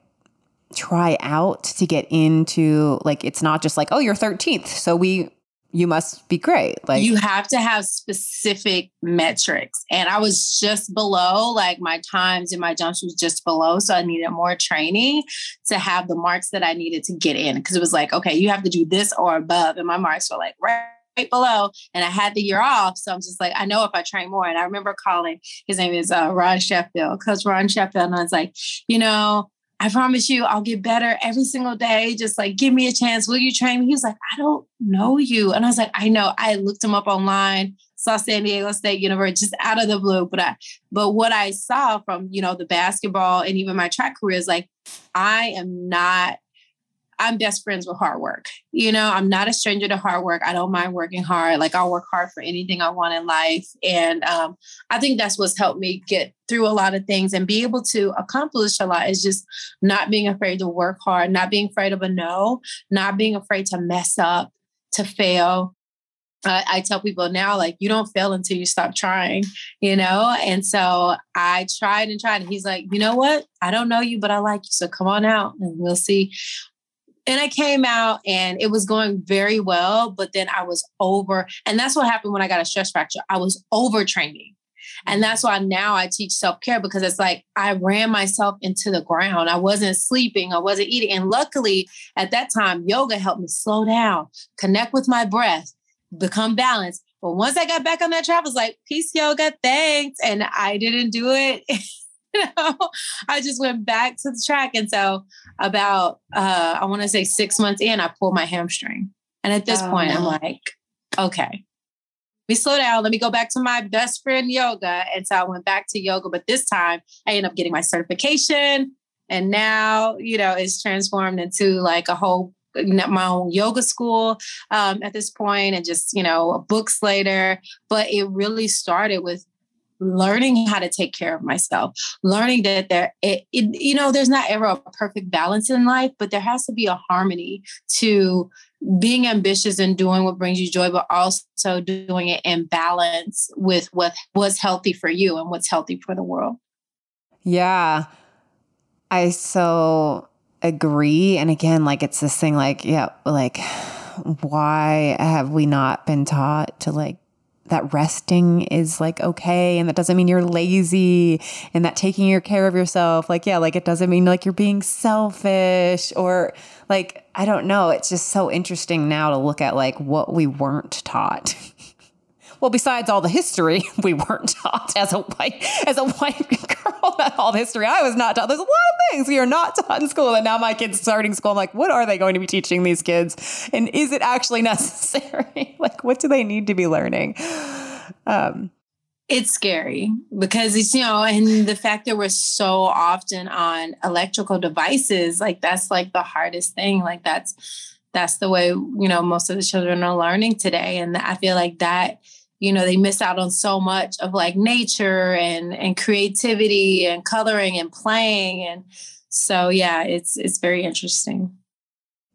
try out to get into, like, it's not just like, oh, you're 13th. So we you must be great. Like you have to have specific metrics. And I was just below, like my times in my jumps was just below. So I needed more training to have the marks that I needed to get in. Cause it was like, okay, you have to do this or above. And my marks were like right right below and I had the year off. So I'm just like, I know if I train more. And I remember calling, his name is uh, Ron Sheffield, Coach Ron Sheffield. And I was like, you know, I promise you, I'll get better every single day. Just like, give me a chance. Will you train me? He was like, I don't know you. And I was like, I know. I looked him up online, saw San Diego State University just out of the blue. But I, but what I saw from, you know, the basketball and even my track career is like, I am not I'm best friends with hard work. You know, I'm not a stranger to hard work. I don't mind working hard. Like I'll work hard for anything I want in life. And um, I think that's what's helped me get through a lot of things and be able to accomplish a lot is just not being afraid to work hard, not being afraid of a no, not being afraid to mess up, to fail. I, I tell people now, like, you don't fail until you stop trying, you know? And so I tried and tried. And he's like, you know what? I don't know you, but I like you. So come on out and we'll see and I came out and it was going very well, but then I was over. And that's what happened when I got a stress fracture. I was overtraining. And mm-hmm. that's why now I teach self care because it's like I ran myself into the ground. I wasn't sleeping, I wasn't eating. And luckily, at that time, yoga helped me slow down, connect with my breath, become balanced. But once I got back on that track, I was like, peace yoga, thanks. And I didn't do it you know, I just went back to the track. And so about uh I want to say six months in, I pulled my hamstring. And at this oh, point, no. I'm like, okay, let me slow down. Let me go back to my best friend yoga. And so I went back to yoga, but this time I ended up getting my certification. And now, you know, it's transformed into like a whole my own yoga school um, at this point and just you know books later but it really started with learning how to take care of myself learning that there it, it, you know there's not ever a perfect balance in life but there has to be a harmony to being ambitious and doing what brings you joy but also doing it in balance with what what's healthy for you and what's healthy for the world. Yeah. I so agree and again like it's this thing like yeah like why have we not been taught to like that resting is like okay and that doesn't mean you're lazy and that taking your care of yourself like yeah like it doesn't mean like you're being selfish or like i don't know. It's just so interesting now to look at like what we weren't taught well besides all the history we weren't taught as a white as a white girl all the history. I was not taught. There's a lot of things we are not taught in school. And now my kids starting school i'm like what are they going to be teaching these kids? And is it actually necessary? Like what do they need to be learning? Um it's scary because it's you know and the fact that we're so often on electrical devices like that's like the hardest thing. Like that's that's the way you know most of the children are learning today. And i feel like that you know they miss out on so much of like nature and and creativity and coloring and playing. And so yeah it's it's very interesting.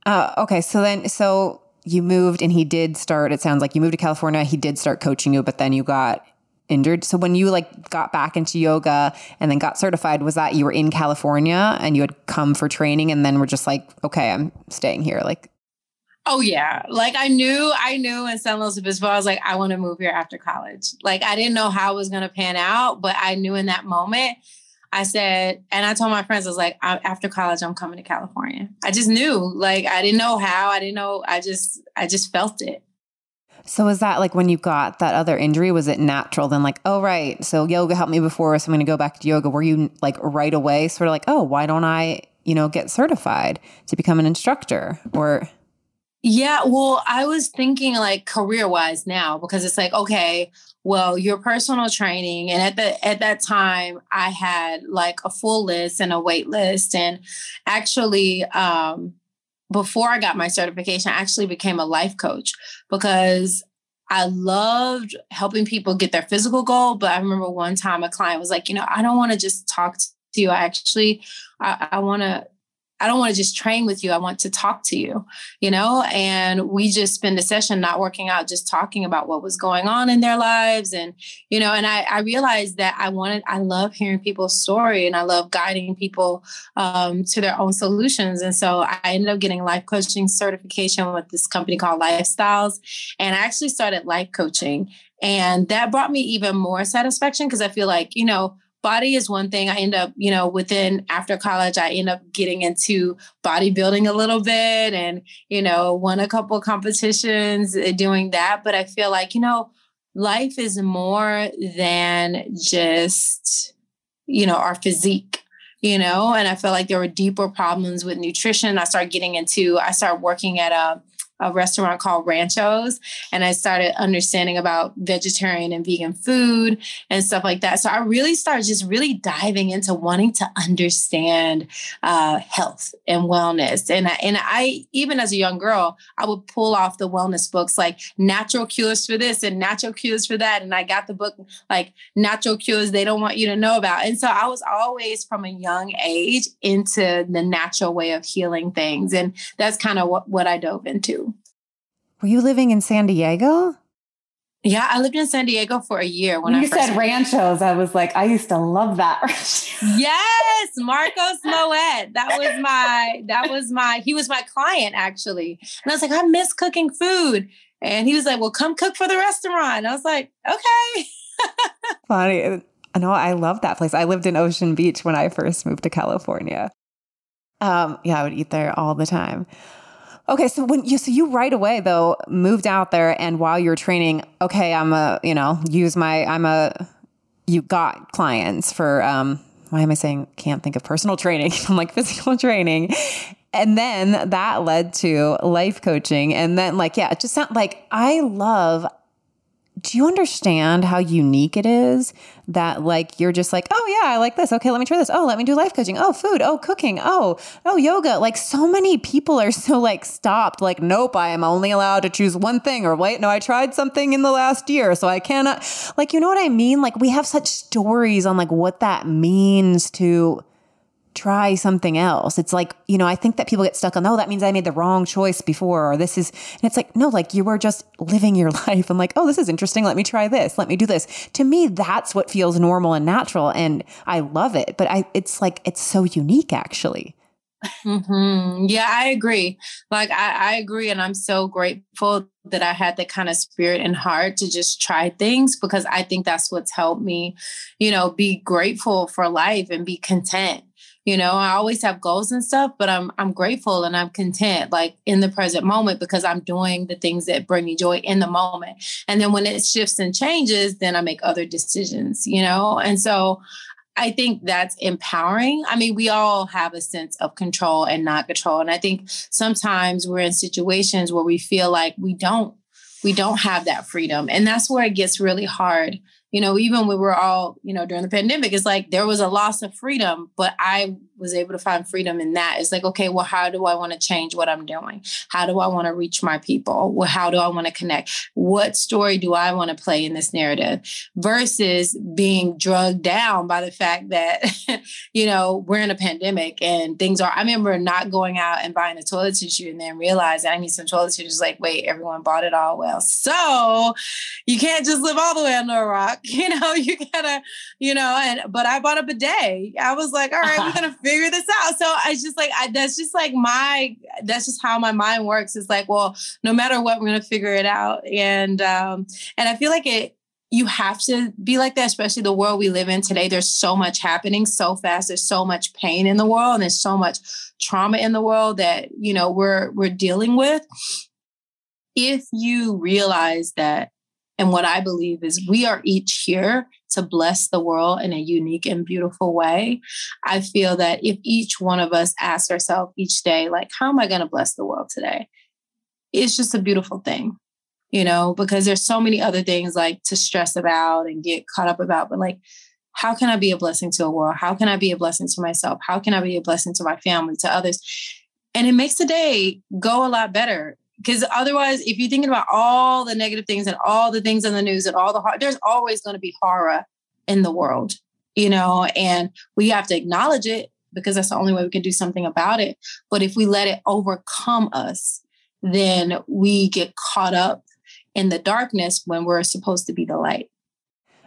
Uh, okay. So then so you moved and he did start it sounds like you moved to california he did start coaching you but then you got injured. So when you like got back into yoga and then got certified was that you were in california and you had come for training and then were just like okay i'm staying here? Like Oh yeah. Like I knew, I knew in San Luis Obispo, I was like, I want to move here after college. Like I didn't know how it was going to pan out, but I knew in that moment, I said, and I told my friends, I was like, after college, I'm coming to California. I just knew, like, I didn't know how, I didn't know, I just, I just felt it. So was that like when you got that other injury, was it natural then like, oh right, so yoga helped me before, so I'm gonna go back to yoga. Were you like right away sort of like, oh, why don't I, you know, get certified to become an instructor? Or yeah, well, I was thinking like career wise now because it's like, okay, well, your personal training. And at the at that time I had like a full list and a wait list. And actually, um, before I got my certification, I actually became a life coach because I loved helping people get their physical goal. But I remember one time a client was like, you know, I don't want to just talk to you. I actually I, I want to I don't want to just train with you. I want to talk to you, you know? And we just spend a session not working out, just talking about what was going on in their lives. And, you know, and I, I realized that I wanted, I love hearing people's story and I love guiding people um, to their own solutions. And so I ended up getting life coaching certification with this company called Lifestyles. And I actually started life coaching. And that brought me even more satisfaction because I feel like, you know, body is one thing. I end up, you know, within after college, I end up getting into bodybuilding a little bit and, you know, won a couple competitions uh, doing that. But I feel like, you know, life is more than just, you know, our physique you know and i felt like there were deeper problems with nutrition i started getting into i started working at a a restaurant called Ranchos, and I started understanding about vegetarian and vegan food and stuff like that. So I really started just really diving into wanting to understand uh, health and wellness. And I, and I even as a young girl, I would pull off the wellness books like Natural Cures for this and Natural Cures for that, and I got the book like Natural Cures they don't want you to know about. And so I was always from a young age into the natural way of healing things, and that's kind of what, what I dove into. Were you living in San Diego? Yeah, I lived in San Diego for a year when, you said ranchos. I was like, I used to love that. yes, Marcos Moet. That was my that was my he was my client actually. And I was like, I miss cooking food. And he was like, Well, come cook for the restaurant. And I was like, okay. Funny. I know I love that place. I lived in Ocean Beach when I first moved to California. Um, yeah, I would eat there all the time. Okay, so when you so you right away though moved out there and while you're training, okay, I'm a you know use my I'm a you got clients for um why am I saying can't think of personal training? I'm like physical training. And then that led to life coaching. And then, like, yeah, it just sound like I love do you understand how unique it is that like you're just like oh yeah i like this. Okay let me try this. Oh let me do life coaching. Oh food. Oh cooking. Oh oh yoga. Like so many people are so like stopped like nope i am only allowed to choose one thing or wait no i tried something in the last year so i cannot. Like you know what i mean? Like we have such stories on like what that means to try something else. It's like, you know, I think that people get stuck on, oh, that means I made the wrong choice before, or this is, and it's like, no, like you were just living your life and like, oh, this is interesting. Let me try this. Let me do this. To me, that's what feels normal and natural. And I love it. But I, it's like, it's so unique actually. mm-hmm. Yeah, I agree. Like I, I agree, and I'm so grateful that I had that kind of spirit and heart to just try things because I think that's what's helped me, you know, be grateful for life and be content you know i always have goals and stuff but i'm i'm grateful and i'm content like in the present moment because i'm doing the things that bring me joy in the moment and then when it shifts and changes then i make other decisions you know and so I think that's empowering. I mean, we all have a sense of control and not control. And I think sometimes we're in situations where we feel like we don't we don't have that freedom. And that's where it gets really hard you know, even we were all, you know, during the pandemic, it's like there was a loss of freedom, but I was able to find freedom in that. It's like, okay, well, how do I want to change what I'm doing? How do I want to reach my people? Well, how do I want to connect? What story do I want to play in this narrative versus being drugged down by the fact that, you know, we're in a pandemic and things are, I remember not going out and buying a toilet tissue and then realizing I need some toilet tissue. It's like, wait, everyone bought it all. Well, so you can't just live all the way under a rock. You know, you gotta, you know, and, but I bought a bidet. I was like, all right, we're to figure this out. So I just like, I, that's just like my, that's just how my mind works. It's like, well, no matter what, we're to figure it out. And, um, and I feel like it, you have to be like that, especially the world we live in today. There's so much happening so fast. There's so much pain in the world and there's so much trauma in the world that, you know, we're, we're dealing with. If you realize that and what I believe is we are each here to bless the world in a unique and beautiful way. I feel that if each one of us asks ourselves each day, like, how am I going to bless the world today? It's just a beautiful thing, you know, because there's so many other things like to stress about and get caught up about, but like, how can I be a blessing to a world? How can I be a blessing to myself? How can I be a blessing to my family, to others? And it makes the day go a lot better because otherwise if you're thinking about all the negative things and all the things in the news and all the horror, there's always going to be horror in the world you know and we have to acknowledge it because that's the only way we can do something about it but if we let it overcome us then we get caught up in the darkness when we're supposed to be the light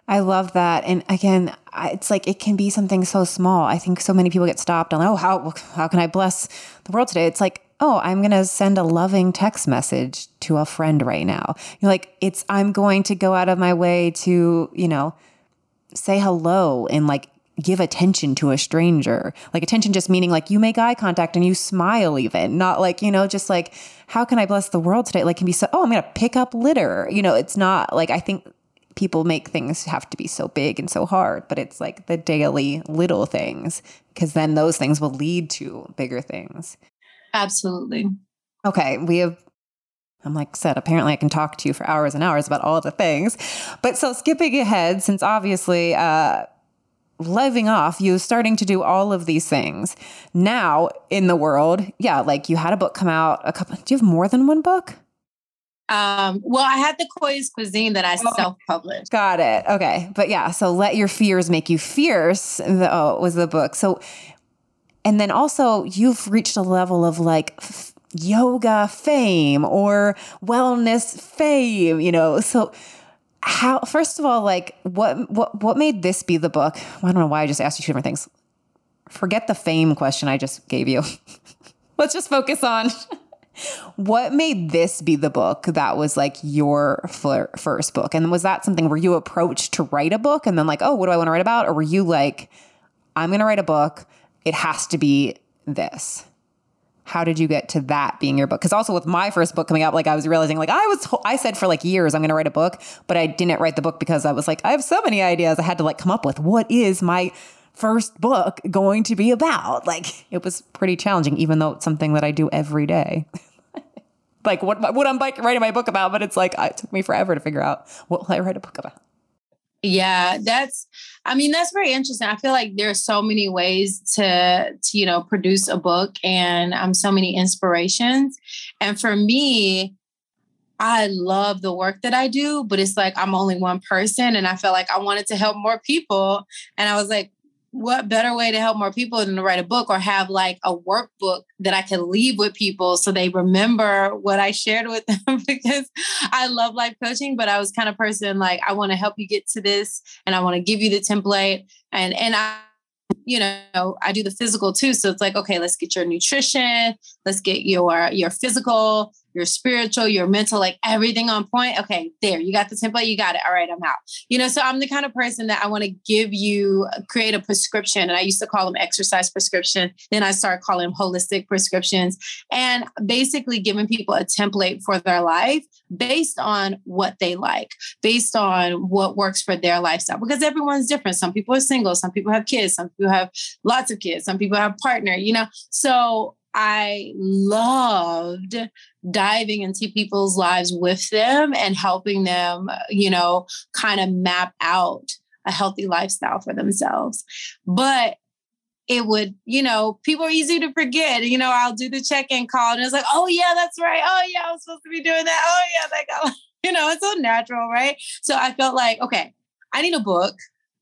I love that. And again, it's like it can be something so small. I think so many people get stopped on, oh, how how can I bless the world today? It's like oh, I'm going to send a loving text message to a friend right now. You're like, it's, I'm going to go out of my way to, you know, say hello and like give attention to a stranger. Like attention just meaning like you make eye contact and you smile even, not like, you know, just like, how can I bless the world today? Like can be so, oh, I'm going to pick up litter. You know, it's not like, I think people make things have to be so big and so hard, but it's like the daily little things, because then those things will lead to bigger things. Absolutely. Okay. We have, I'm like said, apparently I can talk to you for hours and hours about all the things. But so skipping ahead, since obviously, uh, living off, you starting to do all of these things now in the world. Yeah, like you had a book come out a couple. Do you have more than one book? Um, well, I had the Koya's Cuisine that I oh, self-published. Got it. Okay, but yeah. So let your fears make you fierce. The, oh, was the book. So and then also, you've reached a level of like f- yoga fame or wellness fame, you know. So, how, first of all, like, what, what, what made this be the book? I don't know why I just asked you two different things. Forget the fame question I just gave you. Let's just focus on what made this be the book that was like your first book? And was that something where you approached to write a book and then like, oh, what do I want to write about? Or were you like, I'm going to write a book it has to be this. How did you get to that being your book? Because also with my first book coming out like i was realizing like i was i said for like years i'm going to write a book but i didn't write the book because i was like i have so many ideas. I had to like come up with what is my first book going to be about? Like it was pretty challenging even though it's something that i do every day. Like what what i'm writing my book about but it's like it took me forever to figure out what will i write a book about yeah, that's I mean that's very interesting. I feel like there's so many ways to to you know produce a book and um so many inspirations. And for me, I love the work that I do, but it's like I'm only one person and I felt like I wanted to help more people and I was like what better way to help more people than to write a book or have like a workbook that I can leave with people so they remember what I shared with them because I love life coaching, but I was kind of person like I want to help you get to this and I want to give you the template and and I you know, I do the physical too. So it's like, okay, let's get your nutrition, let's get your your physical, your spiritual, your mental, like everything on point. Okay, there, you got the template, you got it. All right, I'm out. You know, so I'm the kind of person that I want to give you, create a prescription. And I used to call them exercise prescription. Then I started calling them holistic prescriptions and basically giving people a template for their life based on what they like, based on what works for their lifestyle, because everyone's different. Some people are single, some people have kids, some people have lots of kids, some people have partner, you know. So I loved diving into people's lives with them and helping them, uh, you know, kind of map out a healthy lifestyle for themselves. But it would, you know, people are easy to forget. You know, I'll do the check-in call and it's like, oh yeah, that's right. Oh yeah, I was supposed to be doing that. Oh yeah, like, you know, it's so natural, right? So I felt like, okay, I need a book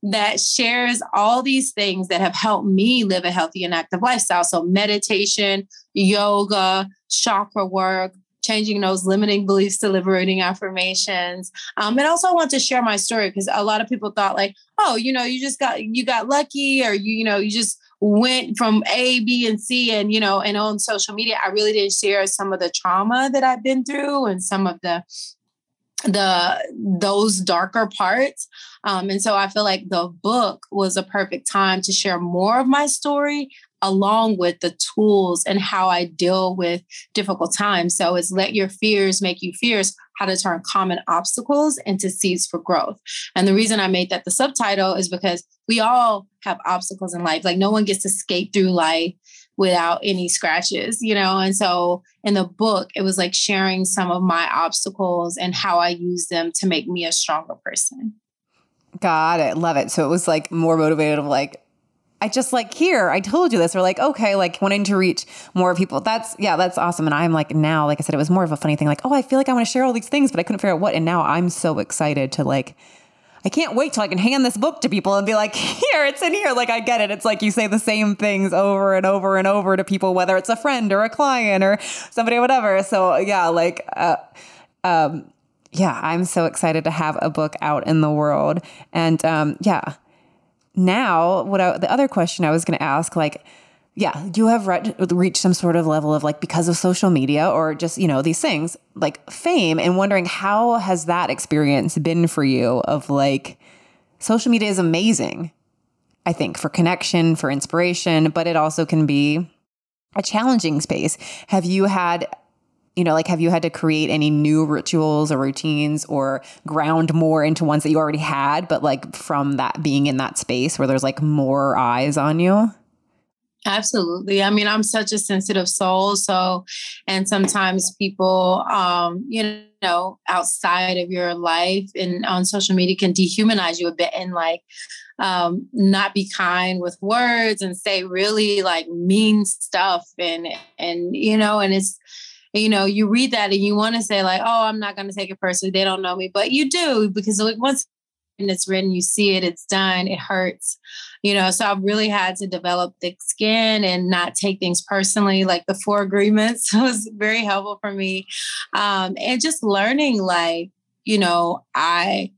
that shares all these things that have helped me live a healthy and active lifestyle. So, meditation, yoga, chakra work, changing those limiting beliefs to liberating affirmations. Um, and also, I want to share my story because a lot of people thought, like, oh, you know, you just got you got lucky, or you, you know, you just went from A, B, and C, and you know, and on social media, I really didn't share some of the trauma that I've been through and some of the the those darker parts. Um, and so i feel like the book was a perfect time to share more of my story along with the tools and how i deal with difficult times. So it's let your fears make you fierce how to turn common obstacles into seeds for growth. And the reason i made that the subtitle is because we all have obstacles in life. Like no one gets to skate through life without any scratches, you know? And so in the book, it was like sharing some of my obstacles and how I use them to make me a stronger person. Got it. Love it. So it was like more motivated of like, I just like here, I told you this. We're like, okay, like wanting to reach more people. That's yeah, that's awesome. And I'm like now, like I said, it was more of a funny thing, like, oh, I feel like I want to share all these things, but I couldn't figure out what. And now I'm so excited to like I can't wait till I can hand this book to people and be like, here, it's in here. Like, I get it. It's like you say the same things over and over and over to people, whether it's a friend or a client or somebody, or whatever. So, yeah, like, uh, um, yeah, I'm so excited to have a book out in the world. And um, yeah, now, what I, the other question I was going to ask, like, yeah, you have re- reached some sort of level of like because of social media or just, you know, these things like fame and wondering how has that experience been for you of like social media is amazing. I think for connection, for inspiration, but it also can be a challenging space. Have you had you know, like have you had to create any new rituals or routines or ground more into ones that you already had, but like from that being in that space where there's like more eyes on you? Absolutely. I mean, I'm such a sensitive soul. So, and sometimes people, um, you know, outside of your life and on social media can dehumanize you a bit and like um, not be kind with words and say really like mean stuff. And, and, you know, and it's, you know, you read that and you want to say like, oh, I'm not going to take it personally. They don't know me, but you do because once it's written, you see it, it's done, it hurts. You know, so I've really had to develop thick skin and not take things personally. Like the four agreements was very helpful for me. Um, and just learning, like, you know, I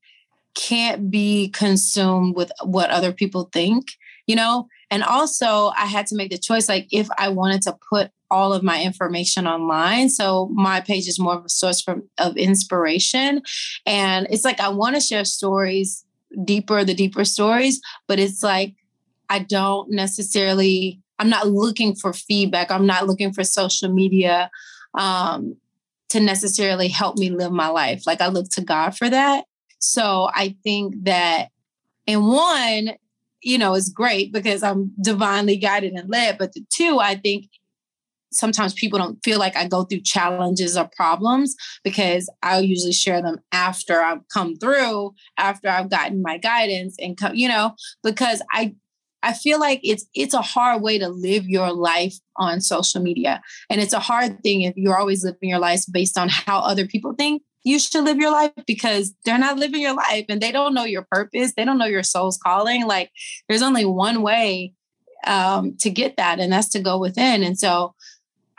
can't be consumed with what other people think, you know, and also I had to make the choice like if I wanted to put all of my information online. So my page is more of a source from, of inspiration. And it's like I want to share stories deeper, the deeper stories, but it's like I don't necessarily, I'm not looking for feedback. I'm not looking for social media um, to necessarily help me live my life. Like I look to God for that. So I think that in one, you know, is great because I'm divinely guided and led. But the two, I think sometimes people don't feel like I go through challenges or problems because I'll usually share them after I've come through, after I've gotten my guidance and come, you know, because I I feel like it's it's a hard way to live your life on social media. And it's a hard thing if you're always living your life based on how other people think you should live your life because they're not living your life and they don't know your purpose. They don't know your soul's calling. Like there's only one way um, to get that, and that's to go within. And so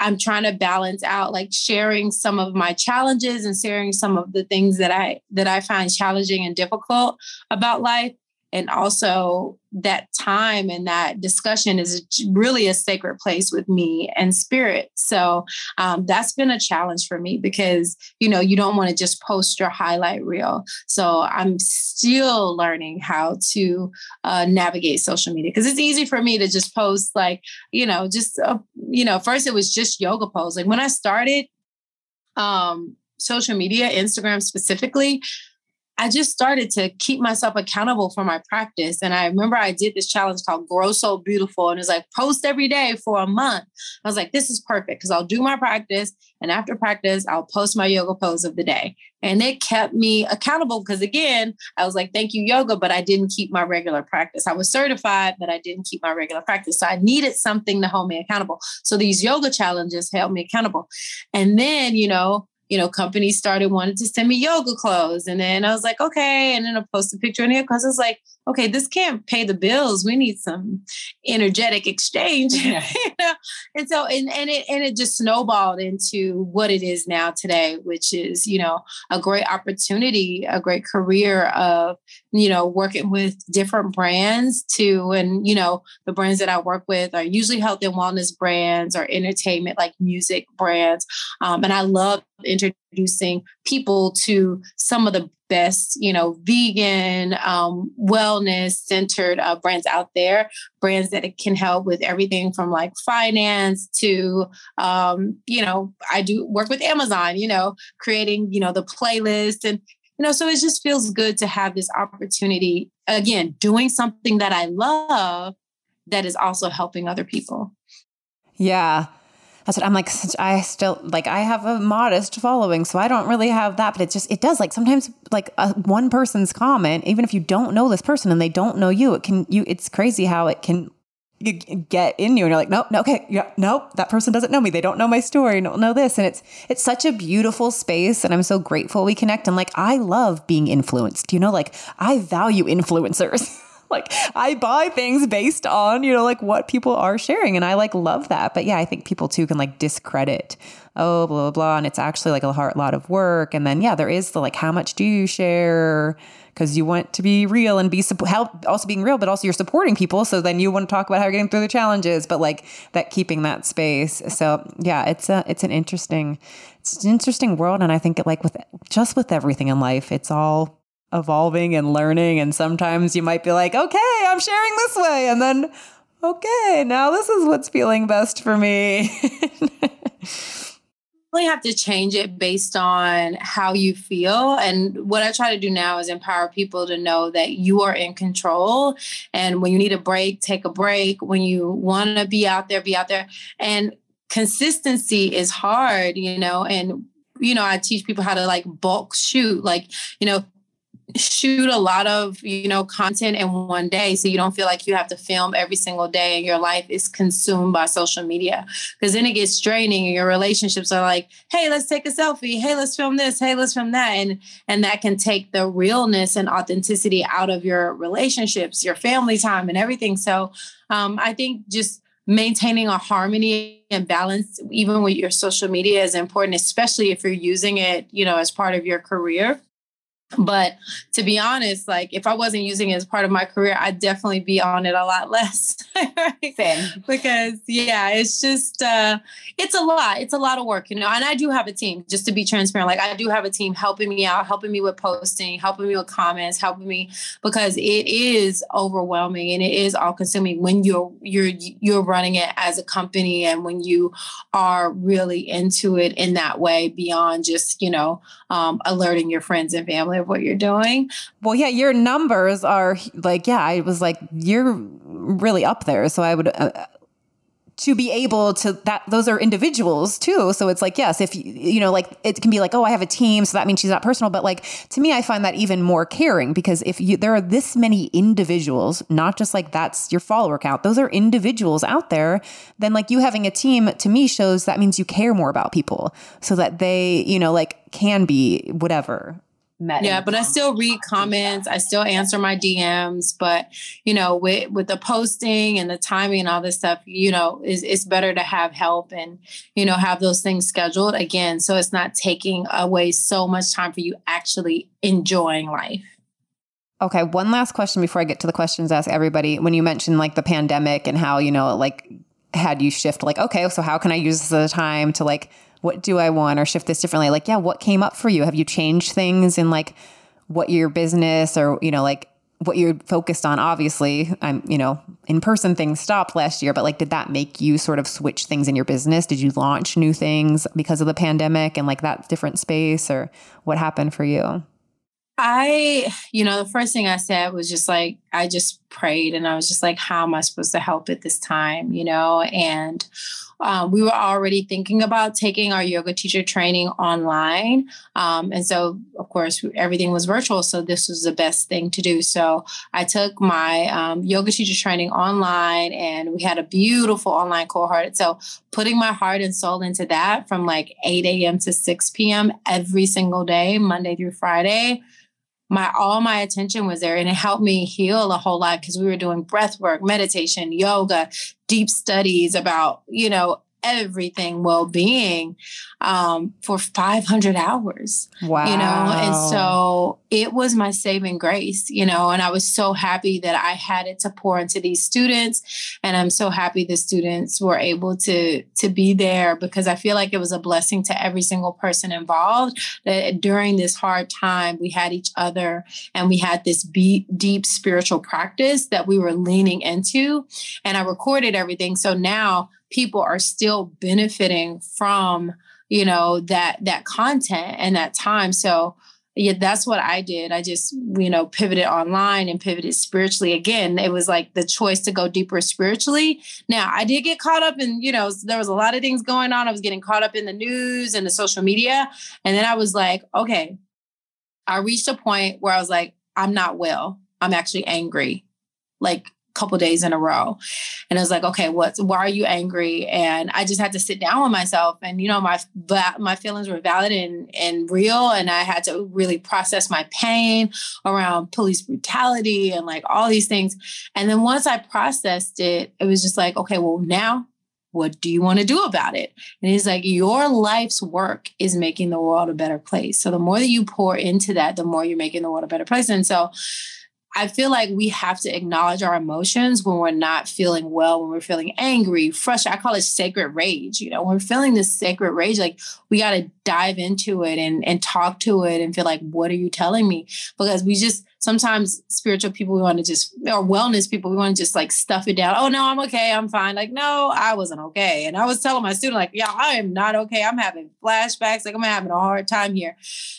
I'm trying to balance out like sharing some of my challenges and sharing some of the things that I that I find challenging and difficult about life and also that time and that discussion is really a sacred place with me and spirit. So um, that's been a challenge for me because you know you don't want to just post your highlight reel. So i'm still learning how to uh, navigate social media because it's easy for me to just post like you know just uh, you know first it was just yoga posts like when i started um social media instagram specifically I just started to keep myself accountable for my practice. And I remember I did this challenge called Grow So Beautiful. And it's like post every day for a month. I was like, this is perfect because I'll do my practice. And after practice, I'll post my yoga pose of the day. And it kept me accountable because, again, I was like, thank you, yoga, but I didn't keep my regular practice. I was certified, but I didn't keep my regular practice. So I needed something to hold me accountable. So these yoga challenges held me accountable. And then, you know, you know, companies started wanting to send me yoga clothes. And then I was like, okay. And then I posted a picture in here because it's like, okay, this can't pay the bills. We need some energetic exchange. Yeah. you know? And so and, and it and it just snowballed into what it is now today, which is, you know, a great opportunity, a great career of, you know, working with different brands too. And, you know, the brands that I work with are usually health and wellness brands or entertainment like music brands. Um, and I love introducing people to some of the best, you know, vegan, um, wellness centered uh, brands out there, brands that can help with everything from like finance to, um, you know, I do work with Amazon, you know, creating, you know, the playlist and, you know, so it just feels good to have this opportunity again, doing something that I love that is also helping other people. Yeah. That's what I'm like. I still like I have a modest following, so I don't really have that. But it just it does like sometimes like a, one person's comment, even if you don't know this person and they don't know you, it can you. It's crazy how it can get in you and you're like nope no okay yeah nope that person doesn't know me they don't know my story don't know this and it's it's such a beautiful space and i'm so grateful we connect and like i love being influenced you know like i value influencers like I buy things based on, you know, like what people are sharing. And I like love that. But yeah, I think people too can like discredit, oh, blah, blah, blah. And it's actually like a hard, lot of work. And then, yeah, there is the like, how much do you share? Because you want to be real and be help also being real, but also you're supporting people. So then you want to talk about how you're getting through the challenges, but like that keeping that space. So yeah, it's a it's an interesting it's an interesting world, and I think it like with just with everything in life, it's all evolving and learning. And sometimes you might be like, okay, I'm sharing this way. And then, okay, now this is what's feeling best for me. really have to change it based on how you feel. And what I try to do now is empower people to know that you are in control. And when you need a break, take a break. When you want to be out there, be out there. And consistency is hard, you know, and you know, I teach people how to like bulk shoot. Like, you know, shoot a lot of you know content in one day so you don't feel like you have to film every single day and your life is consumed by social media. Because then it gets draining and your relationships are like hey let's take a selfie. Hey let's film this. Hey let's film that. And and that can take the realness and authenticity out of your relationships your family time and everything. So um, i think just maintaining a harmony and balance even with your social media is important especially if you're using it you know as part of your career but to be honest, like if I wasn't using it as part of my career, I'd definitely be on it a lot less. Same. Because yeah, it's just uh it's a lot. It's a lot of work, you know. And I do have a team, just to be transparent. Like I do have a team helping me out, helping me with posting, helping me with comments, helping me because it is overwhelming and it is all consuming when you're you're you're running it as a company and when you are really into it in that way beyond just, you know, um, alerting your friends and family of what you're doing. Well, yeah, your numbers are like, yeah, I was like, you're really up there. So I would, uh, to be able to that those are individuals too so it's like yes if you you know like it can be like oh i have a team so that means she's not personal but like to me i find that even more caring because if you there are this many individuals not just like that's your follower count those are individuals out there then like you having a team to me shows that means you care more about people so that they you know like can be whatever met. Yeah, but I still read comments. I still answer my DMs. But you know, with with the posting and the timing and all this stuff, you know, is it's better to have help and you know have those things scheduled again, so it's not taking away so much time for you actually enjoying life. Okay, one last question before I get to the questions ask everybody. When you mentioned like the pandemic and how, you know, like had you shift like, okay, so how can I use the time to like what do I want or shift this differently? Like, yeah, what came up for you? Have you changed things in like what your business or, you know, like what you're focused on? Obviously, I'm, you know, in person things stopped last year, but like, did that make you sort of switch things in your business? Did you launch new things because of the pandemic and like that different space or what happened for you? I, you know, the first thing I said was just like, I just prayed and I was just like, how am I supposed to help at this time, you know? And um, we were already thinking about taking our yoga teacher training online. Um, and so, of course, everything was virtual. So, this was the best thing to do. So, I took my um, yoga teacher training online and we had a beautiful online cohort. So, putting my heart and soul into that from like 8 a.m. to 6 p.m. every single day, Monday through Friday my all my attention was there and it helped me heal a whole lot because we were doing breath work meditation yoga deep studies about you know everything well-being um, for 500 hours wow you know? And so it was my saving grace you know? And i was so happy that i had it to pour into these students and i'm so happy the students were able to to be there because i feel like it was a blessing to every single person involved that during this hard time we had each other and we had this be- deep spiritual practice that we were leaning into and i recorded everything. So now people are still benefiting from you know that that content and that time. So yeah that's what i did. I just you know pivoted online and pivoted spiritually. Again it was like the choice to go deeper spiritually. Now i did get caught up in you know there was a lot of things going on. I was getting caught up in the news and the social media. And then i was like okay i reached a point where i was like i'm not well. I'm actually angry. Like couple days in a row and i was like okay what's why are you angry and i just had to sit down with myself and you know my my feelings were valid and and real and i had to really process my pain around police brutality and like all these things and then once i processed it it was just like okay well now what do you want to do about it? And he's like, Your life's work is making the world a better place. So the more that you pour into that, the more you're making the world a better place. And so I feel like we have to acknowledge our emotions when we're not feeling well, when we're feeling angry, frustrated. I call it sacred rage. You know, when we're feeling this sacred rage, like we got to dive into it and, and talk to it and feel like, what are you telling me? Because we just sometimes spiritual people, we want to just, or wellness people, we want to just like stuff it down. Oh, no, I'm okay. I'm fine. Like, no, I wasn't okay. And I was telling my student, like, yeah, I am not okay. I'm having flashbacks. Like, I'm having a hard time here.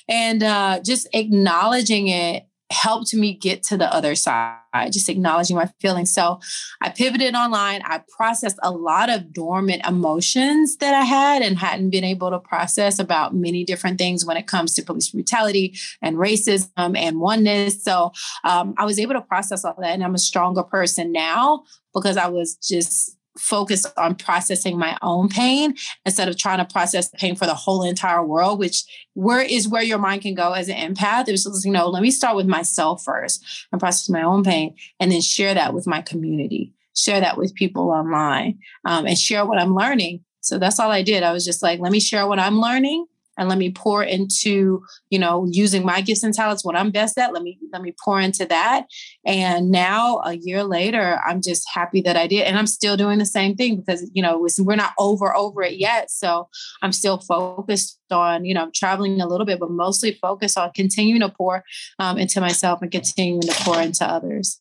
And uh, just acknowledging it helped me get to the other side, just acknowledging my feelings. So I pivoted online. I processed a lot of dormant emotions that I had and hadn't been able to process about many different things when it comes to police brutality and racism and oneness. So um, I was able to process all that. And I'm a stronger person now because I was just focused on processing my own pain instead of trying to process the pain for the whole entire world, which where is where your mind can go as an empath. It was you know, let me start with myself first and process my own pain and then share that with my community, share that with people online um, and share what I'm learning. So that's all I did. I was just like, let me share what I'm learning and let me pour into you know using my gifts and talents what i'm best at let me let me pour into that and now a year later i'm just happy that i did and i'm still doing the same thing because you know we're not over over it yet so i'm still focused on you know traveling a little bit but mostly focused on continuing to pour um, into myself and continuing to pour into others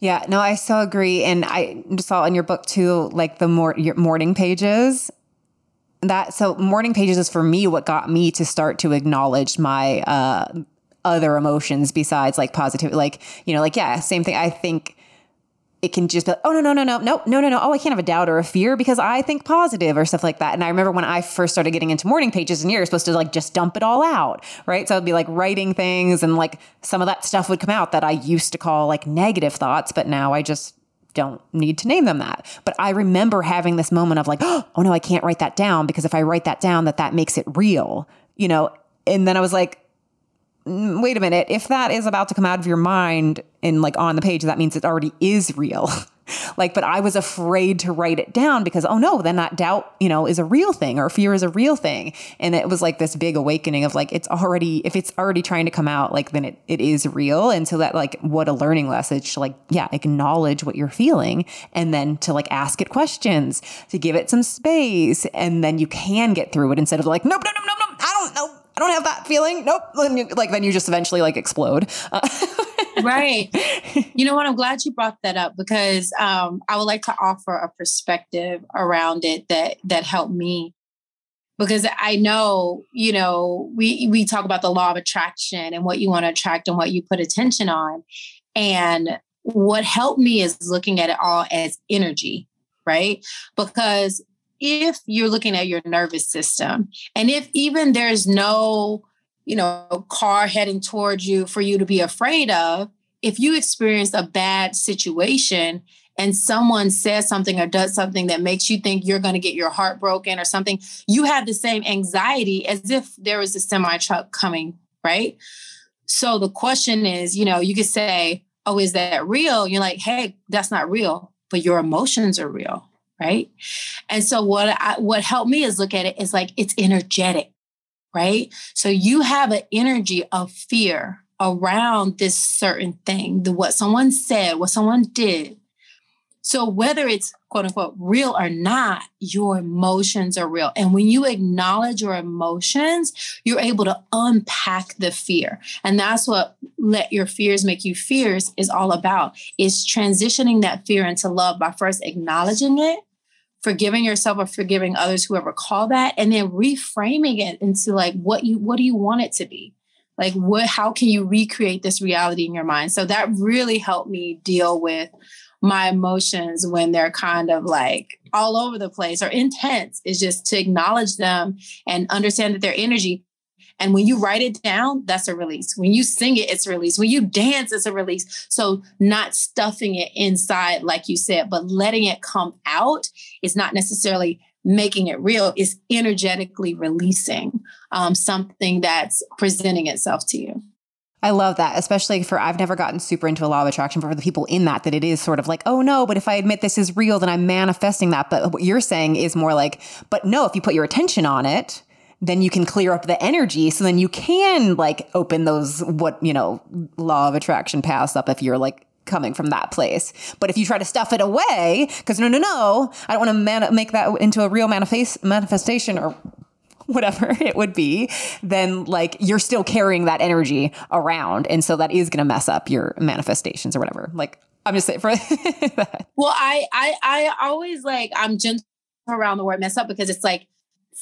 yeah, no, I so agree. And I saw in your book too, like the more your morning pages that so morning pages is for me what got me to start to acknowledge my uh other emotions besides like positive like you know like yeah same thing i think it can just be like, oh no no no no no no no no oh I can't have a doubt or a fear because I think positive or stuff like that. And I remember when I first started getting into morning pages, and you're supposed to like just dump it all out, right? So I'd be like writing things, and like some of that stuff would come out that I used to call like negative thoughts, but now I just don't need to name them that. But I remember having this moment of like, oh no, I can't write that down because if I write that down, that that makes it real, you know. And then I was like, mm, wait a minute, if that is about to come out of your mind and like on the page, that means it already is real. like, but I was afraid to write it down because, oh no, then that doubt, you know, is a real thing or fear is a real thing. And it was like this big awakening of like, it's already, if it's already trying to come out, like, then it, it is real. And so that, like, what a learning lesson to like, yeah, acknowledge what you're feeling and then to like ask it questions, to give it some space. And then you can get through it instead of like, nope, nope, nope, nope, nope, I don't know. I don't have that feeling. Nope. Like then you just eventually like explode. Uh- right. You know what? I'm glad you brought that up because um, I would like to offer a perspective around it that that helped me. Because I know, you know, we we talk about the law of attraction and what you want to attract and what you put attention on. And what helped me is looking at it all as energy, right? Because if you're looking at your nervous system and if even there's no you know car heading towards you for you to be afraid of if you experience a bad situation and someone says something or does something that makes you think you're going to get your heart broken or something you have the same anxiety as if there was a semi truck coming right? So the question is you know you could say oh is that real? You're like hey that's not real but your emotions are real right? And so what I, what helped me is look at it is like it's energetic, right? So you have an energy of fear around this certain thing, the what someone said, what someone did. So whether it's quote unquote real or not, your emotions are real. And when you acknowledge your emotions, you're able to unpack the fear. And that's what let your fears make you fierce is all about is transitioning that fear into love by first acknowledging it forgiving yourself or forgiving others whoever call that and then reframing it into like what you what do you want it to be? Like what how can you recreate this reality in your mind? So that really helped me deal with my emotions when they're kind of like all over the place or intense. Is just to acknowledge them and understand that their energy and when you write it down, that's a release. When you sing it, it's a release. When you dance, it's a release. So not stuffing it inside, like you said, but letting it come out is not necessarily making it real. It's energetically releasing um, something that's presenting itself to you. I love that, especially for I've never gotten super into a law of attraction, but for the people in that, that it is sort of like, oh no, but if I admit this is real, then I'm manifesting that. But what you're saying is more like, but no, if you put your attention on it, then you can clear up the energy. So then you can like open those, what, you know, law of attraction paths up if you're like coming from that place. But if you try to stuff it away, because no, no, no, I don't want to make that into a real manifest- manifestation or whatever it would be, then like you're still carrying that energy around. And so that is going to mess up your manifestations or whatever. Like, I'm just saying for that. Well, I, I, I always like, I'm gentle around the word mess up because it's like,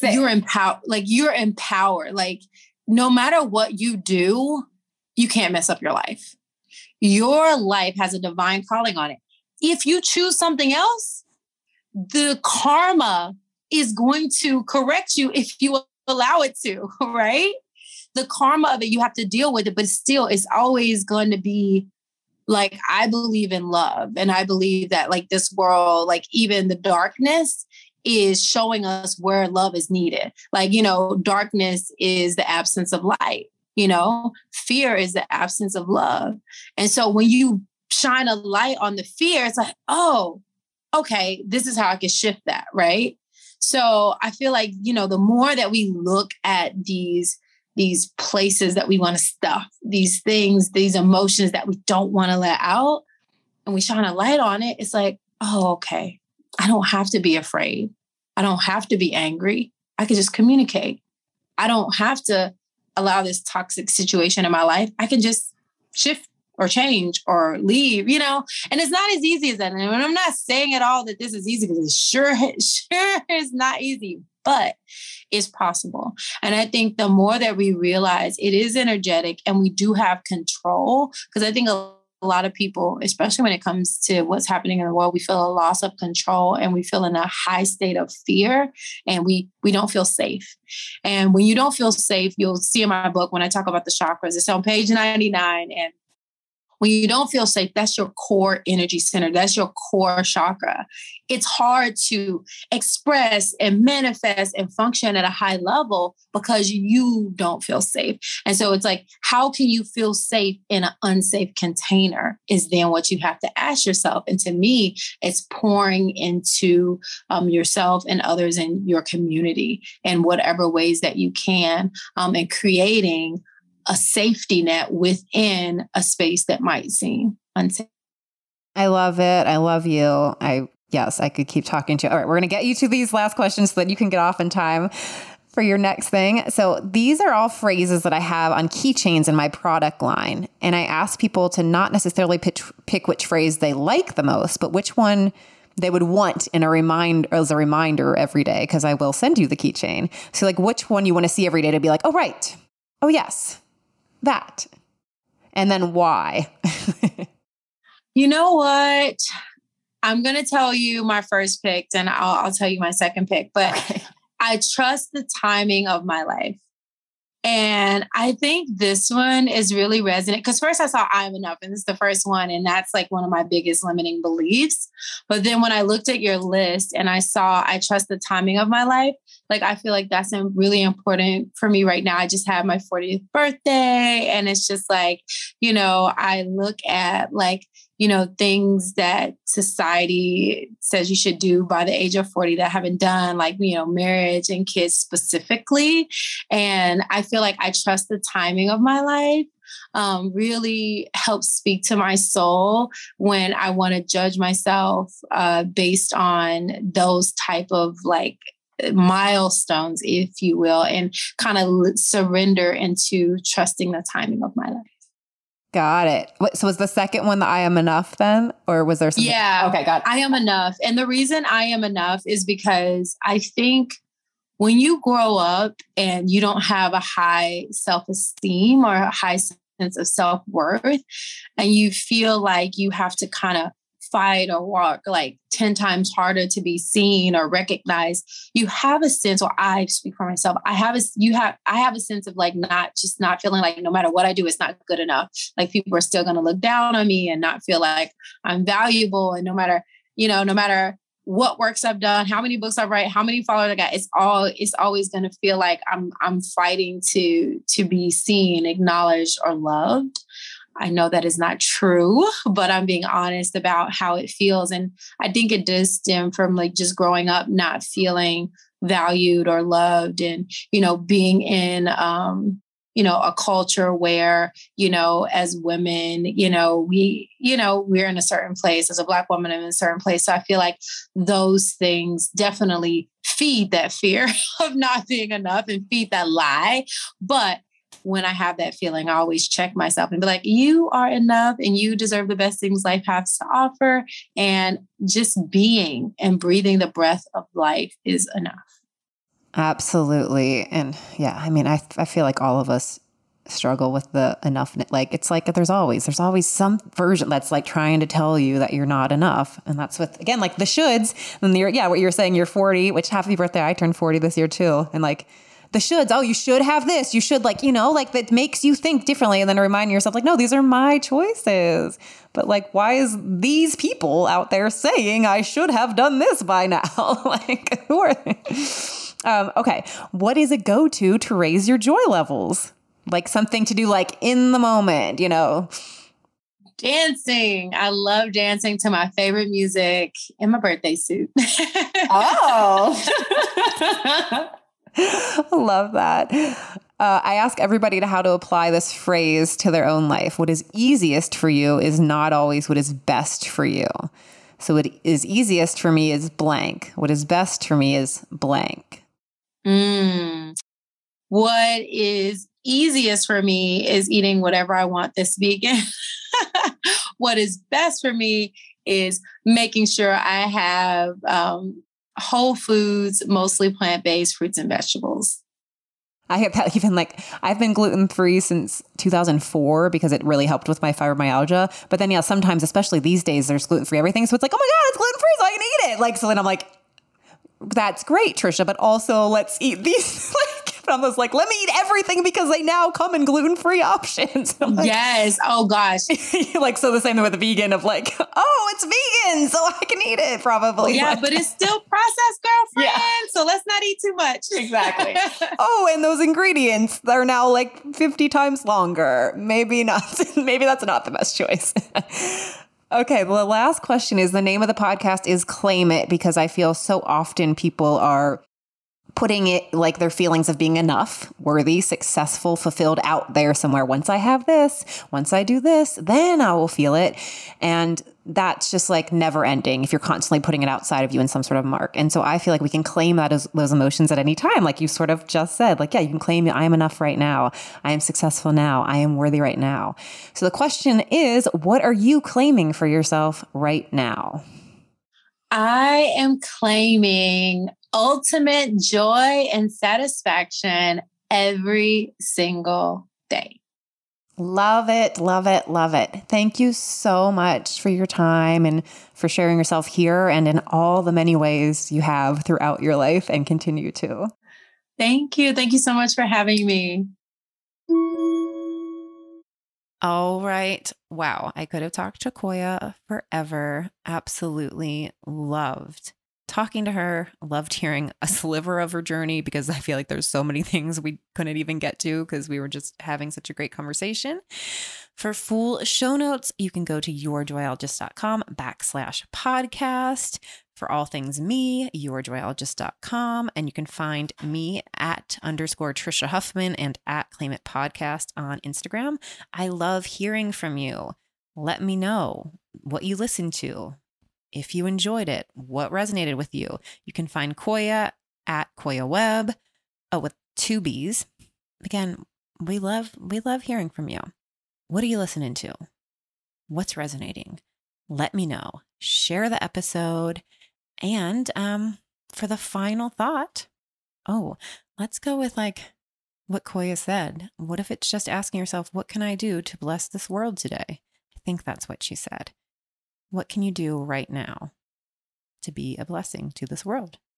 you're empowered. Like you're empowered. Like no matter what you do, you can't mess up your life. Your life has a divine calling on it. If you choose something else, the karma is going to correct you if you allow it to, right? The karma of it, you have to deal with it, but still, it's always going to be like, I believe in love. And I believe that, like, this world, like, even the darkness is showing us where love is needed. Like, you know, darkness is the absence of light, you know, fear is the absence of love. And so when you shine a light on the fear, it's like, oh, okay, this is how I can shift that, right? So I feel like, you know, the more that we look at these these places that we want to stuff, these things, these emotions that we don't want to let out, and we shine a light on it, it's like, oh, okay, I don't have to be afraid. I don't have to be angry. I can just communicate. I don't have to allow this toxic situation in my life. I can just shift or change or leave, you know? And it's not as easy as that. And I'm not saying at all that this is easy because it sure, sure is not easy, but it's possible. And I think the more that we realize it is energetic and we do have control, because I think a a lot of people, especially when it comes to what's happening in the world, we feel a loss of control and we feel in a high state of fear and we we don't feel safe. And when you don't feel safe, you'll see in my book when I talk about the chakras, it's on page 99 and when you don't feel safe, that's your core energy center. That's your core chakra. It's hard to express and manifest and function at a high level because you don't feel safe. And so it's like, how can you feel safe in an unsafe container? Is then what you have to ask yourself. And to me, it's pouring into um, yourself and others in your community in whatever ways that you can um, and creating a safety net within a space that might seem unsafe. I love it. I love you. I yes, I could keep talking to you. All right, we're gonna get you to these last questions so that you can get off in time for your next thing. So these are all phrases that I have on keychains in my product line. And I ask people to not necessarily pick, pick which phrase they like the most, but which one they would want in a remind as a reminder every day because I will send you the keychain. So like which one you want to see every day to be like, oh right. Oh yes that? And then why? you know what? I'm going to tell you my first pick and I'll, I'll tell you my second pick, but I trust the timing of my life. And I think this one is really resonant because first I saw I'm enough, and this is the first one, and that's like one of my biggest limiting beliefs. But then when I looked at your list and I saw I trust the timing of my life, like I feel like that's really important for me right now. I just had my 40th birthday, and it's just like, you know, I look at like, you know, things that society says you should do by the age of 40 that I haven't done, like, you know, marriage and kids specifically. And I feel like I trust the timing of my life. Um, really helps speak to my soul when I want to judge myself uh, based on those type of like milestones, if you will, and kind of surrender into trusting the timing of my life. Got it. So was the second one the I am enough then? Or was there something? Yeah. Okay, got it. I am enough. And the reason I am enough is because I think when you grow up and you don't have a high self esteem or a high sense of self worth, and you feel like you have to kind of fight or work like 10 times harder to be seen or recognized you have a sense or i speak for myself i have a you have i have a sense of like not just not feeling like no matter what i do it's not good enough like people are still going to look down on me and not feel like i'm valuable and no matter you know no matter what works I've done, how many books I've read, how many followers I got. It's all it's always going to feel like I'm I'm fighting to to be seen, acknowledged, or loved. I know that is not true, but I'm being honest about how it feels. And I think it does stem from like just growing up not feeling valued or loved and, you know, being in, um, you know, a culture where, you know, as women, you know, we, you know, we're in a certain place as a Black woman I'm in a certain place. So I feel like those things definitely feed that fear of not being enough and feed that lie. But when I have that feeling, I always check myself and be like, you are enough and you deserve the best things life has to offer. And just being and breathing the breath of life is enough. Absolutely. And yeah, I mean, I, I feel like all of us struggle with the enough like it's like there's always there's always some version that's like trying to tell you that you're not enough and that's with again like the shoulds and you're yeah what you're saying you're 40 which happy birthday i turned 40 this year too and like the shoulds. Oh, you should have this. You should like, you know, like that makes you think differently and then remind yourself like, no, these are my choices. But like, why is these people out there saying I should have done this by now? like, who are they? Um, okay. What is a go-to to raise your joy levels? Like something to do like in the moment, you know? Dancing. I love dancing to my favorite music in my birthday suit. oh. Love that. Uh, I ask everybody to how to apply this phrase to their own life. What is easiest for you is not always what is best for you. So, what is easiest for me is blank. What is best for me is blank. Mm. What is easiest for me is eating whatever I want this vegan. what is best for me is making sure I have um, whole foods, mostly plant based fruits and vegetables. I have even like I've been gluten free since 2004 because it really helped with my fibromyalgia. But then yeah, sometimes, especially these days, there's gluten free everything. So it's like, oh my god, it's gluten free, so I can eat it. Like so, then I'm like, that's great, Trisha. But also, let's eat these like I was like, let me eat everything because they now come in gluten free options. Like, yes. Oh gosh. like so the same thing with the vegan of like, oh, it's vegan, so I can eat it probably. Yeah, like, but it's still processed, girlfriend. Yeah. So let's not eat too much. Exactly. oh, and those ingredients are now like 50 times longer. Maybe not. Maybe that's not the best choice. Okay, well, the last question is the name of the podcast is Claim It because I feel so often people are putting it like their feelings of being enough, worthy, successful, fulfilled out there somewhere. Once I have this, once I do this, then I will feel it. And that's just like never ending if you're constantly putting it outside of you in some sort of mark. And so I feel like we can claim that as those emotions at any time. Like you sort of just said, like, yeah, you can claim I am enough right now. I am successful now. I am worthy right now. So the question is, what are you claiming for yourself right now? I am claiming ultimate joy and satisfaction every single day. Love it, love it, love it. Thank you so much for your time and for sharing yourself here and in all the many ways you have throughout your life and continue to. Thank you. Thank you so much for having me. All right. Wow. I could have talked to Koya forever. Absolutely loved talking to her. Loved hearing a sliver of her journey because I feel like there's so many things we couldn't even get to because we were just having such a great conversation. For full show notes, you can go to yourjoyologist.com backslash podcast. For all things me, yourjoyologist.com. And you can find me at underscore Trisha Huffman and at Claim It Podcast on Instagram. I love hearing from you. Let me know what you listened to, if you enjoyed it, what resonated with you. You can find Koya at Koya Webb oh, uh, with two B's. Again, we love we love hearing from you. What are you listening to? What's resonating? Let me know. Share the episode. And um, for the final thought, oh, let's go with like what Koya said. What if it's just asking yourself, what can I do to bless this world today? I think that's what she said. What can you do right now to be a blessing to this world?